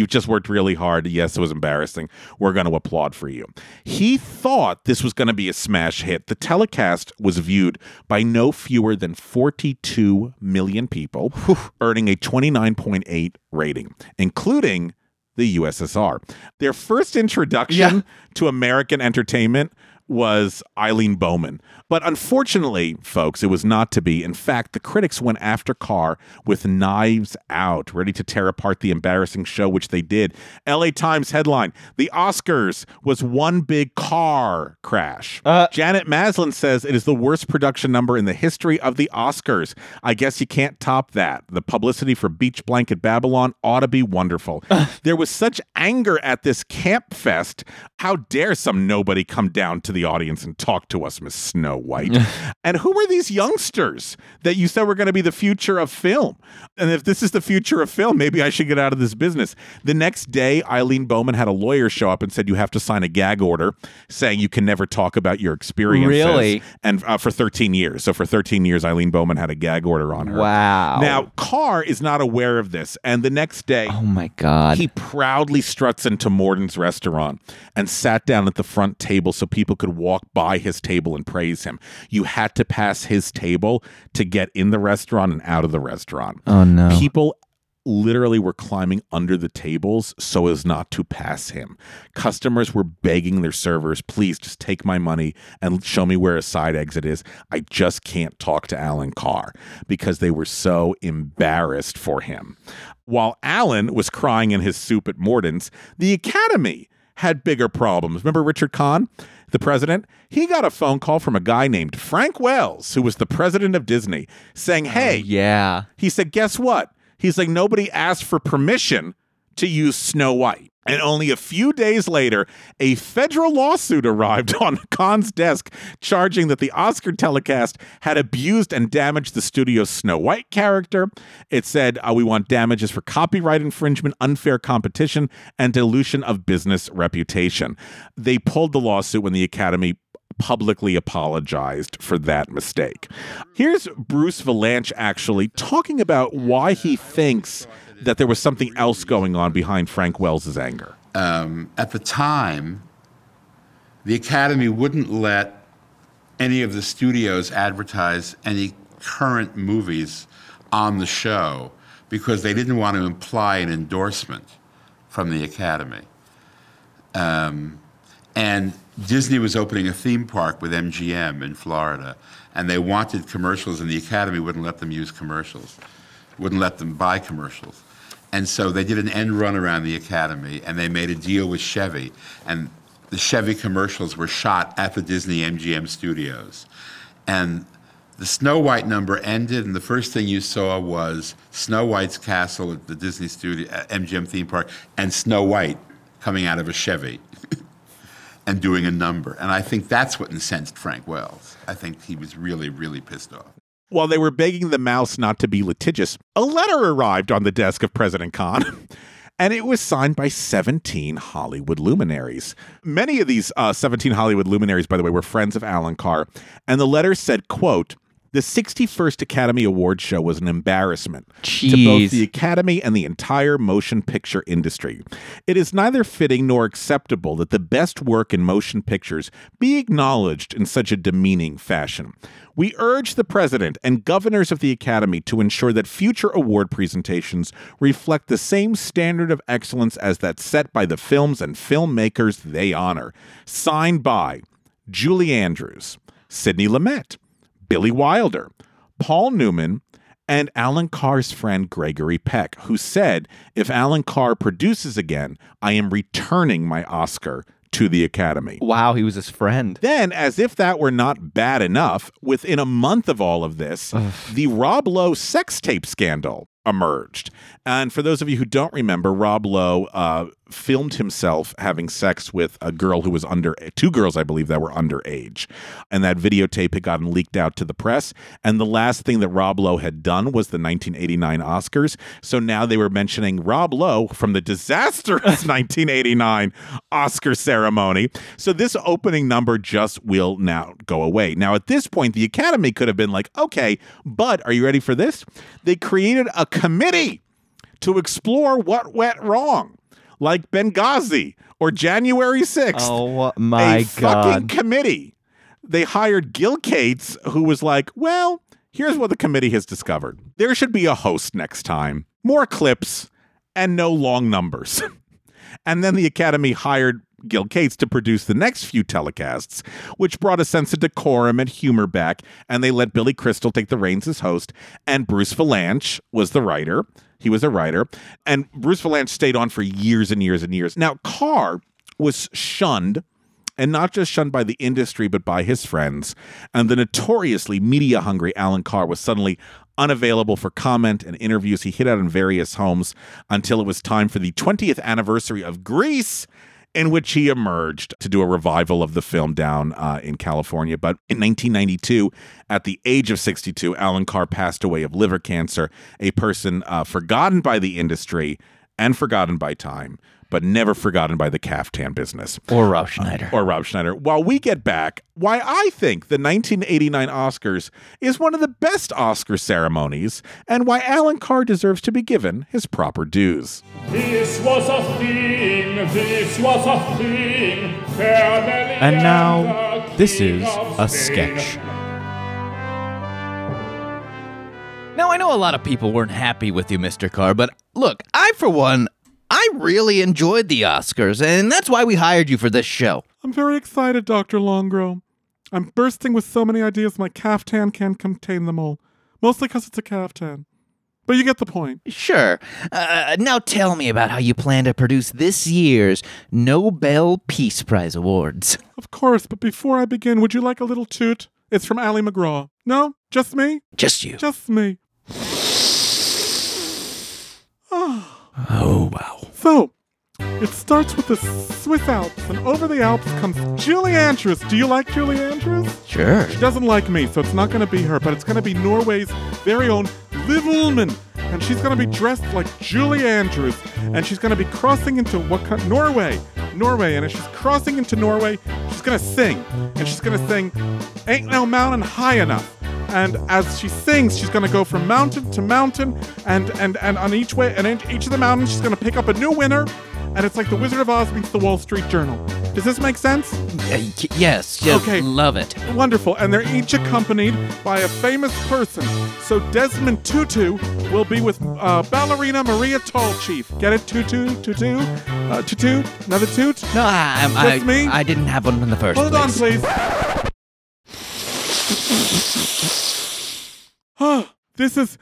You've just worked really hard. Yes, it was embarrassing. We're going to applaud for you. He thought this was going to be a smash hit. The telecast was viewed by no fewer than 42 million people, earning a 29.8 rating, including the USSR. Their first introduction to American entertainment was Eileen Bowman. But unfortunately, folks, it was not to be. In fact, the critics went after Carr with knives out, ready to tear apart the embarrassing show, which they did. LA Times headline The Oscars was one big car crash. Uh, Janet Maslin says it is the worst production number in the history of the Oscars. I guess you can't top that. The publicity for Beach Blanket Babylon ought to be wonderful. there was such anger at this camp fest. How dare some nobody come down to the the audience and talk to us, Miss Snow White. and who are these youngsters that you said were going to be the future of film? And if this is the future of film, maybe I should get out of this business. The next day, Eileen Bowman had a lawyer show up and said you have to sign a gag order saying you can never talk about your experiences. Really? And uh, for 13 years. So for 13 years, Eileen Bowman had a gag order on her. Wow. Now, Carr is not aware of this. And the next day, Oh my God. he proudly struts into Morton's restaurant and sat down at the front table so people could walk by his table and praise him. You had to pass his table to get in the restaurant and out of the restaurant. Oh, no. People literally were climbing under the tables so as not to pass him. Customers were begging their servers, please just take my money and show me where a side exit is. I just can't talk to Alan Carr because they were so embarrassed for him. While Alan was crying in his soup at Morton's, the Academy had bigger problems. Remember Richard Kahn, the president? He got a phone call from a guy named Frank Wells, who was the president of Disney, saying, oh, Hey, yeah. he said, Guess what? He's like, Nobody asked for permission to use Snow White. And only a few days later, a federal lawsuit arrived on Kahn's desk charging that the Oscar telecast had abused and damaged the studio's Snow White character. It said, uh, We want damages for copyright infringement, unfair competition, and dilution of business reputation. They pulled the lawsuit when the Academy publicly apologized for that mistake. Here's Bruce Vilanch actually talking about why he thinks that there was something else going on behind Frank Wells's anger. Um, at the time, the Academy wouldn't let any of the studios advertise any current movies on the show because they didn't want to imply an endorsement from the Academy. Um, and Disney was opening a theme park with MGM in Florida, and they wanted commercials, and the Academy wouldn't let them use commercials, wouldn't let them buy commercials. And so they did an end run around the Academy, and they made a deal with Chevy, and the Chevy commercials were shot at the Disney MGM studios. And the Snow White number ended, and the first thing you saw was Snow White's castle at the Disney studio, uh, MGM theme park, and Snow White coming out of a Chevy and doing a number. And I think that's what incensed Frank Wells. I think he was really, really pissed off. While they were begging the mouse not to be litigious, a letter arrived on the desk of President Kahn. And it was signed by 17 Hollywood luminaries. Many of these uh, 17 Hollywood luminaries, by the way, were friends of Alan Carr. And the letter said, quote, the 61st Academy Awards show was an embarrassment to both the Academy and the entire motion picture industry. It is neither fitting nor acceptable that the best work in motion pictures be acknowledged in such a demeaning fashion. We urge the president and governors of the Academy to ensure that future award presentations reflect the same standard of excellence as that set by the films and filmmakers they honor. Signed by Julie Andrews, Sidney Lumet, Billy Wilder, Paul Newman, and Alan Carr's friend Gregory Peck, who said, If Alan Carr produces again, I am returning my Oscar to the Academy. Wow, he was his friend. Then, as if that were not bad enough, within a month of all of this, the Rob Lowe sex tape scandal emerged. And for those of you who don't remember, Rob Lowe uh, filmed himself having sex with a girl who was under two girls, I believe, that were underage. And that videotape had gotten leaked out to the press. And the last thing that Rob Lowe had done was the 1989 Oscars. So now they were mentioning Rob Lowe from the disastrous 1989 Oscar ceremony. So this opening number just will now go away. Now, at this point, the Academy could have been like, okay, but are you ready for this? They created a committee to explore what went wrong, like Benghazi or January 6th. Oh my a fucking committee. They hired Gil Cates, who was like, well, here's what the committee has discovered. There should be a host next time, more clips, and no long numbers. and then the Academy hired Gil Cates to produce the next few telecasts, which brought a sense of decorum and humor back, and they let Billy Crystal take the reins as host, and Bruce Vilanch was the writer. He was a writer, and Bruce Vilanch stayed on for years and years and years. Now, Carr was shunned and not just shunned by the industry, but by his friends. And the notoriously media hungry Alan Carr was suddenly unavailable for comment and interviews. He hid out in various homes until it was time for the 20th anniversary of Grease in which he emerged to do a revival of the film down uh, in California. But in 1992, at the age of 62, Alan Carr passed away of liver cancer, a person uh, forgotten by the industry and forgotten by time, but never forgotten by the caftan business. Or Rob Schneider. or Rob Schneider. While we get back, why I think the 1989 Oscars is one of the best Oscar ceremonies, and why Alan Carr deserves to be given his proper dues. This was a thing, this was a thing. And now, this is a sketch. Now, I know a lot of people weren't happy with you, Mr. Carr, but look, I, for one, I really enjoyed the Oscars, and that's why we hired you for this show. I'm very excited, Dr. Longgrow. I'm bursting with so many ideas, my caftan can't contain them all. Mostly because it's a caftan. But you get the point. Sure. Uh, now tell me about how you plan to produce this year's Nobel Peace Prize Awards. Of course, but before I begin, would you like a little toot? It's from Ali MacGraw. No? Just me? Just you. Just me. Oh, Oh, wow. So, it starts with the Swiss Alps, and over the Alps comes Julie Andrews. Do you like Julie Andrews? Sure. She doesn't like me, so it's not going to be her, but it's going to be Norway's very own Liv Ullmann. And she's going to be dressed like Julie Andrews. And she's going to be crossing into what coun- Norway. Norway. And as she's crossing into Norway, she's to sing. And she's to sing, Ain't No Mountain High Enough. And as she sings, she's to go from mountain to mountain. And, and, and on each way, and each of the mountains, she's to pick up a new winner. And it's like the Wizard of Oz meets the Wall Street Journal. Does this make sense? Uh, y- yes, Okay. love it. Wonderful. And they're each accompanied by a famous person. So Desmond Tutu will be with uh, ballerina Maria Tallchief. Get it? Tutu, Tutu, uh, Tutu, another toot? No, I, I'm- I, me? I didn't have one in the first Hold on, please. Ah, this is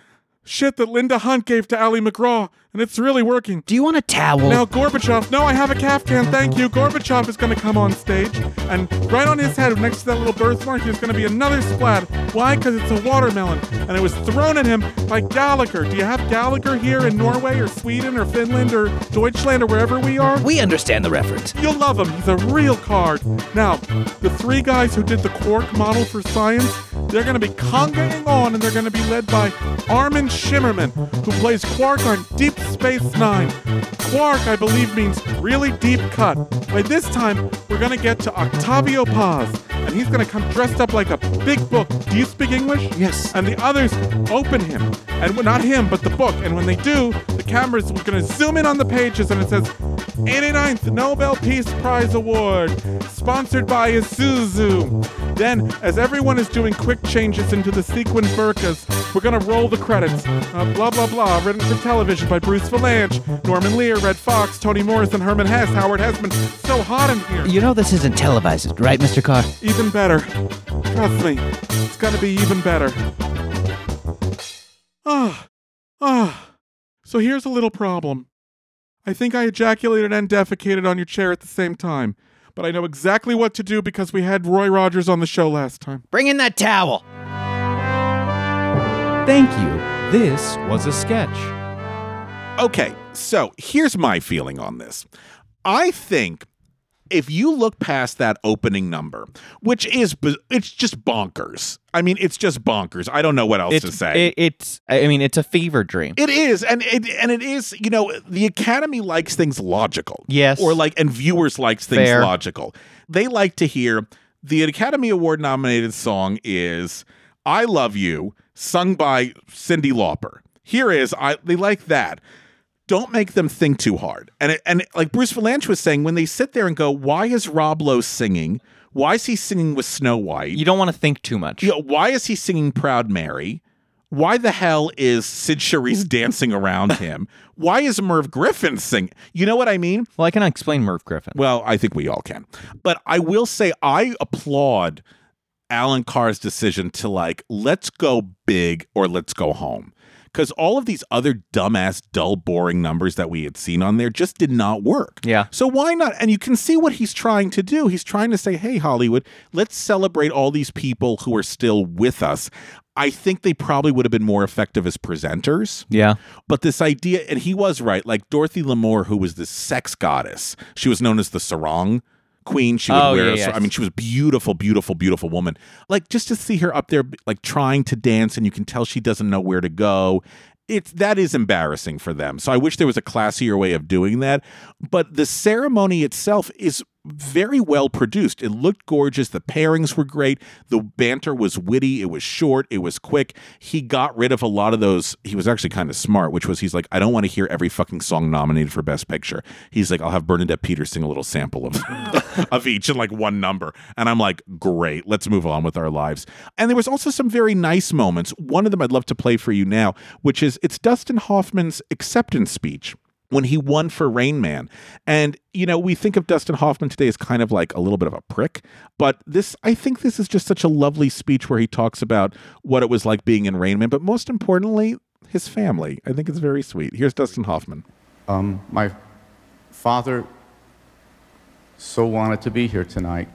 shit that Linda Hunt gave to Ali MacGraw, and it's really working. Do you want a towel? Now Gorbachev, no, I have a Kaftan, thank you. Gorbachev is going to come on stage, and right on his head, next to that little birthmark, there's going to be another splat. Why? Because it's a watermelon, and it was thrown at him by Gallagher. Do you have Gallagher here in Norway or Sweden or Finland or Deutschland or wherever we are? We understand the reference. You'll love him. He's a real card. Now, the three guys who did the Quark model for science, they're going to be congaing on, and they're going to be led by Armin Shimerman, who plays Quark on Deep Space Nine. Quark, I believe, means really deep cut. By this time, we're to get to Octavio Paz, and he's to come dressed up like a big book. Do you speak English? Yes. And the others open him, and well, not him, but the book. And when they do, the cameras we're going to zoom in on the pages, and it says 89th Nobel Peace Prize Award, sponsored by Isuzu. Then, as everyone is doing quick changes into the sequin burkas, we're gonna roll the credits. Uh, blah blah blah, written for television by Bruce Vilanch, Norman Lear, Redd Foxx, Toni Morrison, Herman Hess, Howard Hessman. So hot in here. You know this isn't televised, right, Mr. Carr? Even better. Trust me, it's gonna be even better. Ah, ah. So here's a little problem. I think I ejaculated and defecated on your chair at the same time, but I know exactly what to do because we had Roy Rogers on the show last time. Bring in that towel. Thank you. This was a sketch. Okay, so here's my feeling on this. I think if you look past that opening number, which is it's just bonkers. I mean, it's just bonkers. I don't know what else It's to say. it- it's I mean it's a fever dream. It is, and it and it is. You know, the Academy likes things logical. Yes. or like, and viewers likes things Fair. logical. They like to hear the Academy Award nominated song is "I Love You," sung by Cyndi Lauper. Here is I. They like that. Don't make them think too hard. And it, and it- like Bruce Vilanch was saying, when they sit there and go, "Why is Rob Lowe singing? Why is he singing with Snow White? You don't want to think too much. You know, why is he singing Proud Mary? Why the hell is Cyd Charisse dancing around him? Why is Merv Griffin singing? You know what I mean? Well, I cannot explain Merv Griffin. Well, I think we all can. But I will say I applaud Alan Carr's decision to like, let's go big or let's go home. Because all of these other dumbass, dull, boring numbers that we had seen on there just did not work. Yeah. So why not? And you can see what he's trying to do. He's trying to say, hey, Hollywood, let's celebrate all these people who are still with us. I think they probably would have been more effective as presenters. Yeah. But this idea, and he was right, like Dorothy Lamour, who was this sex goddess, she was known as the sarong queen. She would Oh, wear, yeah. I mean, she was beautiful, beautiful, beautiful woman. Like just to see her up there, like trying to dance, and you can tell she doesn't know where to go. It's that is embarrassing for them. So I wish there was a classier way of doing that. But the ceremony itself is very well produced. It looked gorgeous. The pairings were great. The banter was witty. It was short. It was quick. He got rid of a lot of those. He was actually kind of smart, which was he's like, I don't want to hear every fucking song nominated for Best Picture. He's like, I'll have Bernadette Peters sing a little sample of of each in like one number. And I'm like, great. Let's move on with our lives. And there was also some very nice moments. One of them I'd love to play for you now, which is it's Dustin Hoffman's acceptance speech when he won for Rain Man. And, you know, we think of Dustin Hoffman today as kind of like a little bit of a prick, but this, I think this is just such a lovely speech where he talks about what it was like being in Rain Man, but most importantly, his family. I think it's very sweet. Here's Dustin Hoffman. Um, my father so wanted to be here tonight.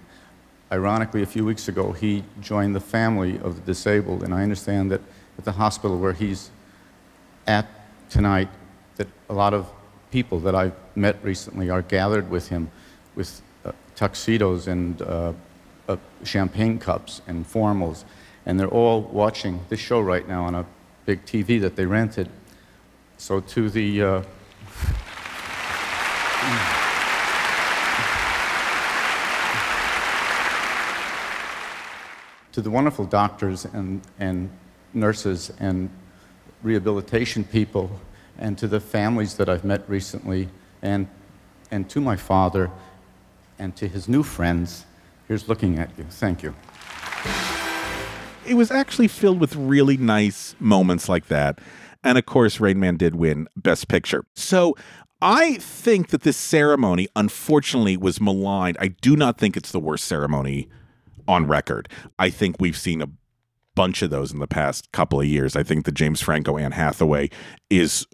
Ironically, a few weeks ago, he joined the family of the disabled, and I understand that at the hospital where he's at tonight, that a lot of people that I've met recently are gathered with him with uh, tuxedos and uh, uh, champagne cups and formals, and they're all watching this show right now on a big TV that they rented. So to the uh, to the wonderful doctors and, and nurses and rehabilitation people, and to the families that I've met recently, and, and to my father, and to his new friends, here's looking at you. Thank you. It was actually filled with really nice moments like that. And of course, Rain Man did win Best Picture. So I think that this ceremony, unfortunately, was maligned. I do not think it's the worst ceremony on record. I think we've seen a bunch of those in the past couple of years. I think the James Franco Anne Hathaway is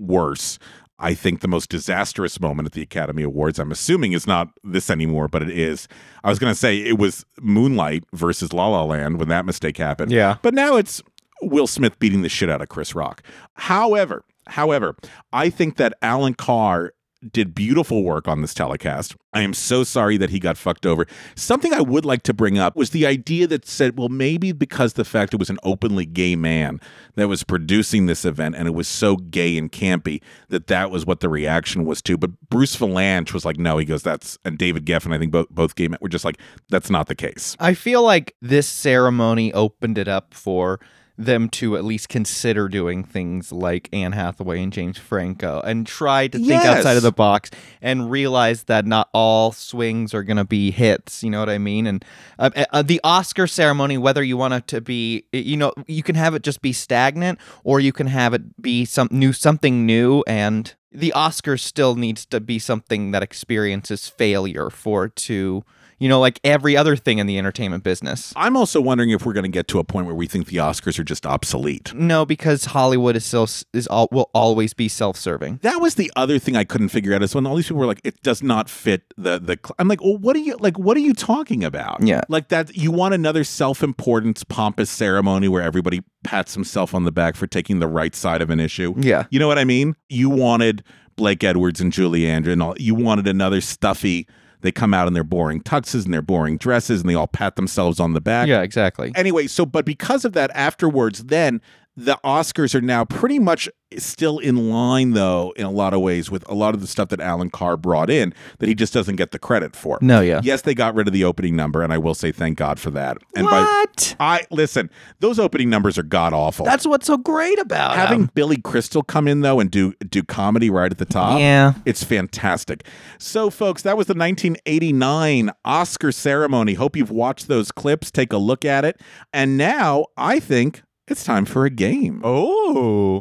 worse. I think the most disastrous moment at the Academy Awards, I'm assuming, is not this anymore, but it is. I was going to say it was Moonlight versus La La Land when that mistake happened. Yeah. But now it's Will Smith beating the shit out of Chris Rock. However, however, I think that Alan Carr did beautiful work on this telecast. I am so sorry that he got fucked over. Something I would like to bring up was the idea that said, well, maybe because the fact it was an openly gay man that was producing this event and it was so gay and campy that that was what the reaction was to. But Bruce Vilanch was like, no, he goes, that's, and David Geffen, I think both, both gay men were just like, that's not the case. I feel like this ceremony opened it up for them to at least consider doing things like Anne Hathaway and James Franco and try to think Yes. outside of the box and realize that not all swings are going to be hits. You know what I mean? And uh, uh, the Oscar ceremony, whether you want it to be, you know, you can have it just be stagnant or you can have it be some new, something new. And the Oscars still needs to be something that experiences failure for to, you know, like every other thing in the entertainment business. I'm also wondering if we're going to get to a point where we think the Oscars are just obsolete. No, because Hollywood is still is all will always be self-serving. That was the other thing I couldn't figure out is when all these people were like, it does not fit the the. cl-" I'm like, well, what are you like? What are you talking about? Yeah. like that. You want another self-importance pompous ceremony where everybody pats himself on the back for taking the right side of an issue. Yeah. you know what I mean. You wanted Blake Edwards and Julie Andrews and all. You wanted another stuffy. They come out in their boring tuxes and their boring dresses, and they all pat themselves on the back. Yeah, exactly. Anyway, so but because of that, afterwards, then the Oscars are now pretty much still in line, though, in a lot of ways, with a lot of the stuff that Alan Carr brought in that he just doesn't get the credit for. No, yeah. Yes, they got rid of the opening number, and I will say thank God for that. And What? By, I listen, those opening numbers are god awful. That's what's so great about Having him. Billy Crystal come in though and do do comedy right at the top, Yeah. it's fantastic. So, folks, that was the 1989 Oscar ceremony. Hope you've watched those clips. Take a look at it, and now I think it's time for a game. Oh,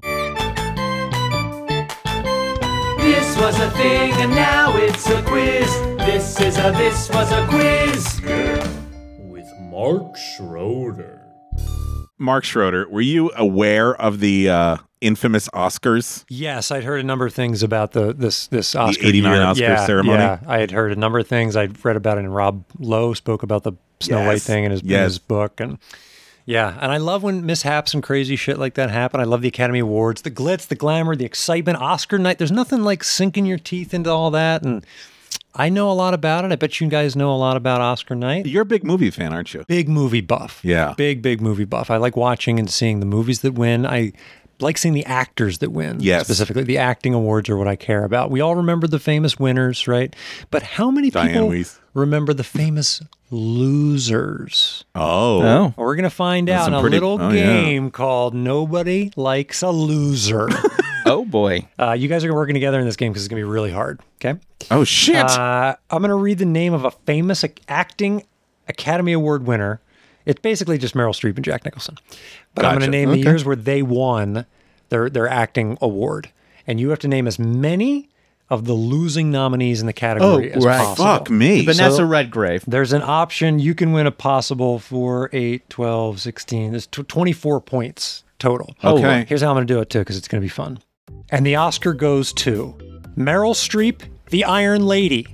This was a thing and now it's a quiz. This is a this was a quiz. With Mark Schroeder. Mark Schroeder, were you aware of the uh, infamous Oscars? Yes, I'd heard a number of things about the this this Oscar 89 year. Oscar yeah, ceremony? Yeah, I had heard a number of things. I'd read about it, and Rob Lowe spoke about the Snow White thing in his, in his book, and yeah, and I love when mishaps and crazy shit like that happen. I love the Academy Awards, the glitz, the glamour, the excitement, Oscar night. There's nothing like sinking your teeth into all that, and I know a lot about it. I bet you guys know a lot about Oscar night. You're a big movie fan, aren't you? Big movie buff. Yeah. Big, big movie buff. I like watching and seeing the movies that win. I like seeing the actors that win. Yes. Specifically, the acting awards are what I care about. We all remember the famous winners, right? But how many Diane people Weiss. remember the famous losers? Oh. Oh. We're going to find That's out in a pretty- little oh, yeah. game called Nobody Likes a Loser. Oh boy. uh, you guys are working together in this game because it's going to be really hard. Okay. Oh shit! Uh, I'm going to read the name of a famous acting Academy Award winner. It's basically just Meryl Streep and Jack Nicholson. But I'm going to name the Okay. years where they won their their acting award, and you have to name as many of the losing nominees in the category Oh, as right. possible. Fuck me. Vanessa So- Redgrave. There's an option you can win a possible 4, 8, 12, 16. There's tw 24 points total. Okay. Here's how I'm going to do it too because it's going to be fun. And the Oscar goes to Meryl Streep, The Iron Lady,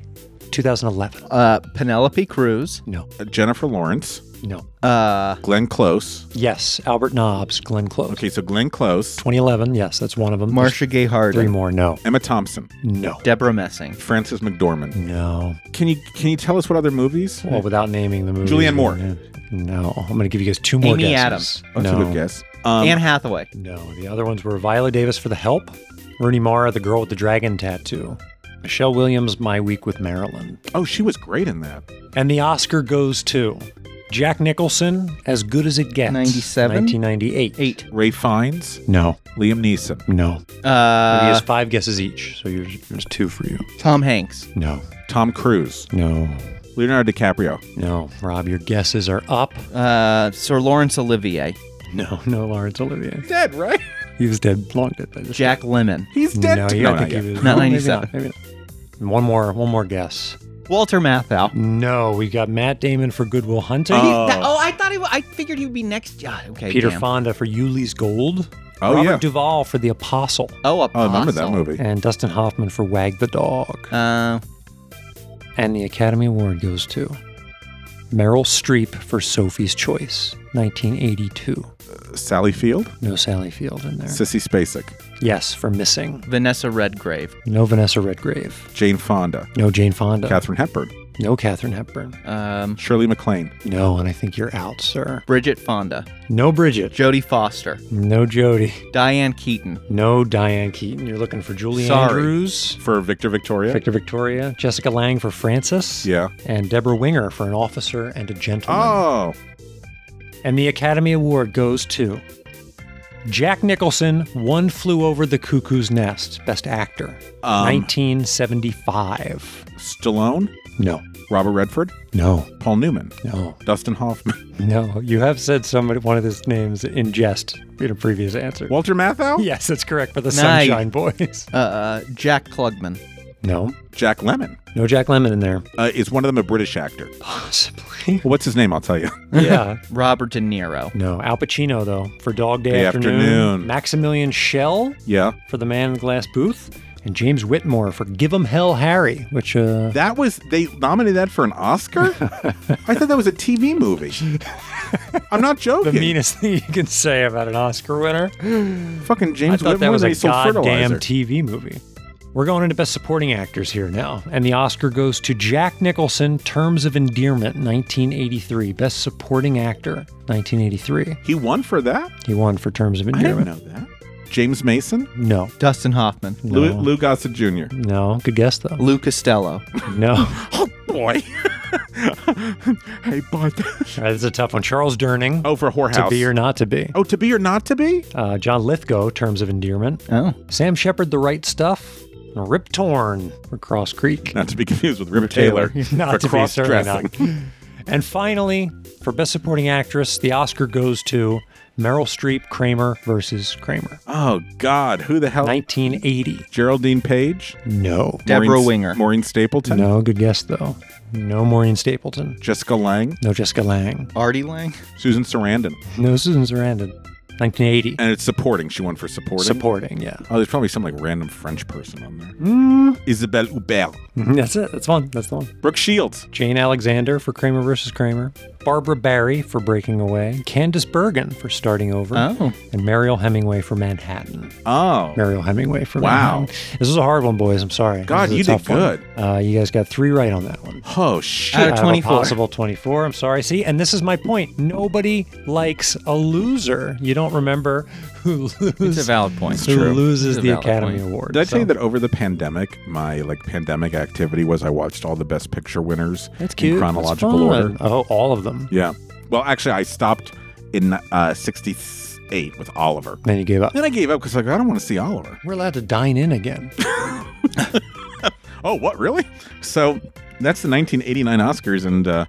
2011. Uh, Penelope Cruz. No. Uh, Jennifer Lawrence, No. Uh, Glenn Close. Yes, Albert Nobbs, Glenn Close. Okay, so Glenn Close, 2011. Yes, that's one of them. Marcia Gay There's Harden. Three more. No. Emma Thompson, No. Debra Messing. Frances McDormand. No. Can you can you tell us what other movies? Well, without naming the movie. Julianne Moore. No. I'm going to give you guys two more Amy guesses. Adams. That's no. a good guess. Um, Anne Hathaway. No, the other ones were Viola Davis for The Help, Rooney Mara, the girl with the dragon tattoo, Michelle Williams, My Week with Marilyn. oh, she was great in that. And the Oscar goes to Jack Nicholson, As Good as It Gets. 97? 1998. Eight. Ralph Fiennes, No, Liam Neeson, no. he Uh, has five guesses each, so yours, there's two for you. Tom Hanks. No, Tom Cruise, no, Leonardo DiCaprio. no. Rob, your guesses are up. Uh, Sir Laurence Olivier. No, no, Laurence Olivier. Dead, right? He was dead, long dead. I just- Jack Lemmon. He's dead. No, too. you no, not think he was Not well, maybe 97. Maybe not. One more, one more guess. Walter Matthau. No, we got Matt Damon for Good Will Hunting. Oh. That- oh, I thought he. wa- I figured he would be next. Yeah, okay. Peter damn. Fonda for Ulee's Gold. Oh, Robert yeah. Duvall for The Apostle. Oh, Oh, I remember that movie. And Dustin Hoffman for Wag the Dog. Uh, And the Academy Award goes to Meryl Streep for Sophie's Choice, 1982. Sally Field, No Sally Field in there. Sissy Spacek, Yes, for Missing. Vanessa Redgrave. No Vanessa Redgrave. Jane Fonda, No Jane Fonda. Katharine Hepburn, No Katharine Hepburn. Um, Shirley MacLaine, No, and I think you're out, sir. Bridget Fonda. No Bridget. Jodie Foster. No Jodie. Diane Keaton. No Diane Keaton. You're looking for Julie Sorry. Andrews. for Victor Victoria. Victor Victoria. Jessica Lange for Frances. Yeah. And Debra Winger for an officer and a gentleman. Oh, And the Academy Award goes to Jack Nicholson, One Flew Over the Cuckoo's Nest, Best Actor, Um, 1975. Stallone, No, Robert Redford, no, Paul Newman, no, Dustin Hoffman, no. You have said somebody one of his names in jest in a previous answer. Walter Matthau, Yes, that's correct for the Nice. Sunshine Boys. Uh, uh, Jack Klugman. No, Jack Lemmon. no Jack Lemmon in there. Uh, is one of them a British actor? Possibly. Well, what's his name? I'll tell you. Yeah. Robert De Niro. No, Al Pacino though for Dog Day Day Afternoon. Afternoon. Maximilian Schell Yeah, for The Man in the Glass Booth, and James Whitmore for Give 'Em Hell Harry, which uh, that was they nominated that for an Oscar. I thought that was a TV movie. I'm not joking. the meanest thing you can say about an Oscar winner. Fucking I James thought that Whitmore. was a they goddamn fertilizer. TV movie. We're going into Best Supporting Actors here now, and the Oscar goes to Jack Nicholson, Terms of Endearment, 1983. Best Supporting Actor, 1983. He won for that. He won for Terms of Endearment. I didn't Endearment. know that. James Mason, No, Dustin Hoffman. no, Lou, Lou Gossett Jr. no. Good guess though. Lou Costello. No. Oh boy. hey, bud. All right, this is a tough one. Charles Durning. Oh, for Whorehouse. To be or not to be. Oh, to be or not to be? Uh, John Lithgow, Terms of Endearment. Oh. Sam Shepard, The Right Stuff. And Rip Torn for Cross Creek. Not to be confused with Rip, Taylor, not for to be certainly cross-dressing. not. And finally, for Best Supporting Actress, the Oscar goes to Meryl Streep, Kramer versus Kramer. Oh God, who the hell? 1980. Geraldine Page? No. Deborah Maureen- Winger. Maureen Stapleton? No, good guess though. No Maureen Stapleton. Jessica Lange? No Jessica Lange. Artie Lange. Susan Sarandon. No Susan Sarandon. 1980. And it's supporting. She won for supporting. Supporting, yeah. Oh, there's probably some like random French person on there. Mm. Isabelle Huppert. That's it. That's one. That's the one. Brooke Shields. Jane Alexander for Kramer versus Kramer. Barbara Barrie for Breaking Away. Candice Bergen for Starting Over. Oh. And Mariel Hemingway for Manhattan. Oh. Mariel Hemingway for Wow. Manhattan. This was a hard one, boys. I'm sorry. God, you did good. Uh, you guys got three right on that one. Oh shit. Out of I have a 24. possible 24. I'm sorry. See, and this is my point. Nobody likes a loser. You don't remember who loses. It's a valid point. Who True. loses the Academy point. Award? Did I tell you that over the pandemic, my like pandemic activity was I watched all the best picture winners That's cute. in chronological fun. order? Oh, all of them. Yeah. Well, actually, I stopped in uh, 68 with Oliver. Then you gave up. Then I gave up because like I don't want to see Oliver. We're allowed to dine in again. Oh, what really? So that's the 1989 Oscars, and uh,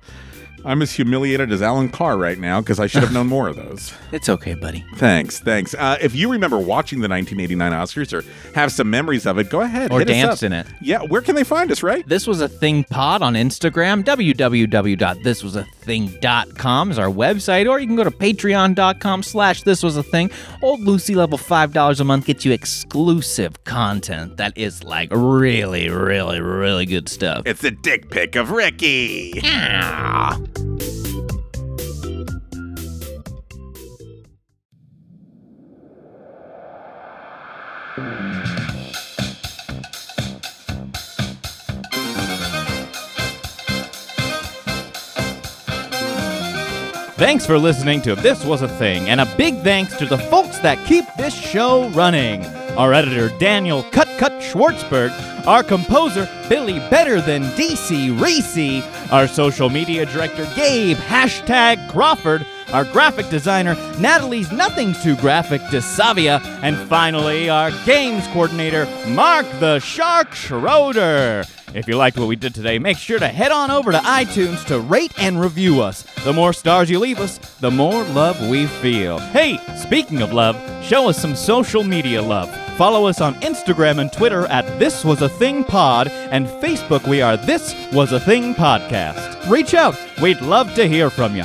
I'm as humiliated as Allan Carr right now because I should have known more of those. It's okay, buddy. Thanks, thanks. Uh, if you remember watching the 1989 Oscars or have some memories of it, go ahead. Or hit us danced in it. Yeah, where can they find us, right? This was a thing pod on Instagram. www.thiswasathing.com is our website, or you can go to patreon.com slash this was a thing. Old Lucy level $5 a month gets you exclusive content that is like really, really, really good stuff. It's a dick pic of Ricky. Ah. Thanks for listening to This Was a Thing, and a big thanks to the folks that keep this show running. Our editor, Daniel Cut Cut Schwartzberg, our composer, Billy Better Than DC Reese, our social media director, Gabe Hashtag Crawford, our graphic designer, Natalie's Nothing Too Graphic DeSavia, and finally, our games coordinator, Mark the Shark Schroeder. If you liked what we did today, make sure to head on over to iTunes to rate and review us. The more stars you leave us, the more love we feel. Hey, speaking of love, show us some social media love. Follow us on Instagram and Twitter at This Was a Thing Pod, and Facebook we are This Was a Thing Podcast. Reach out, we'd love to hear from you.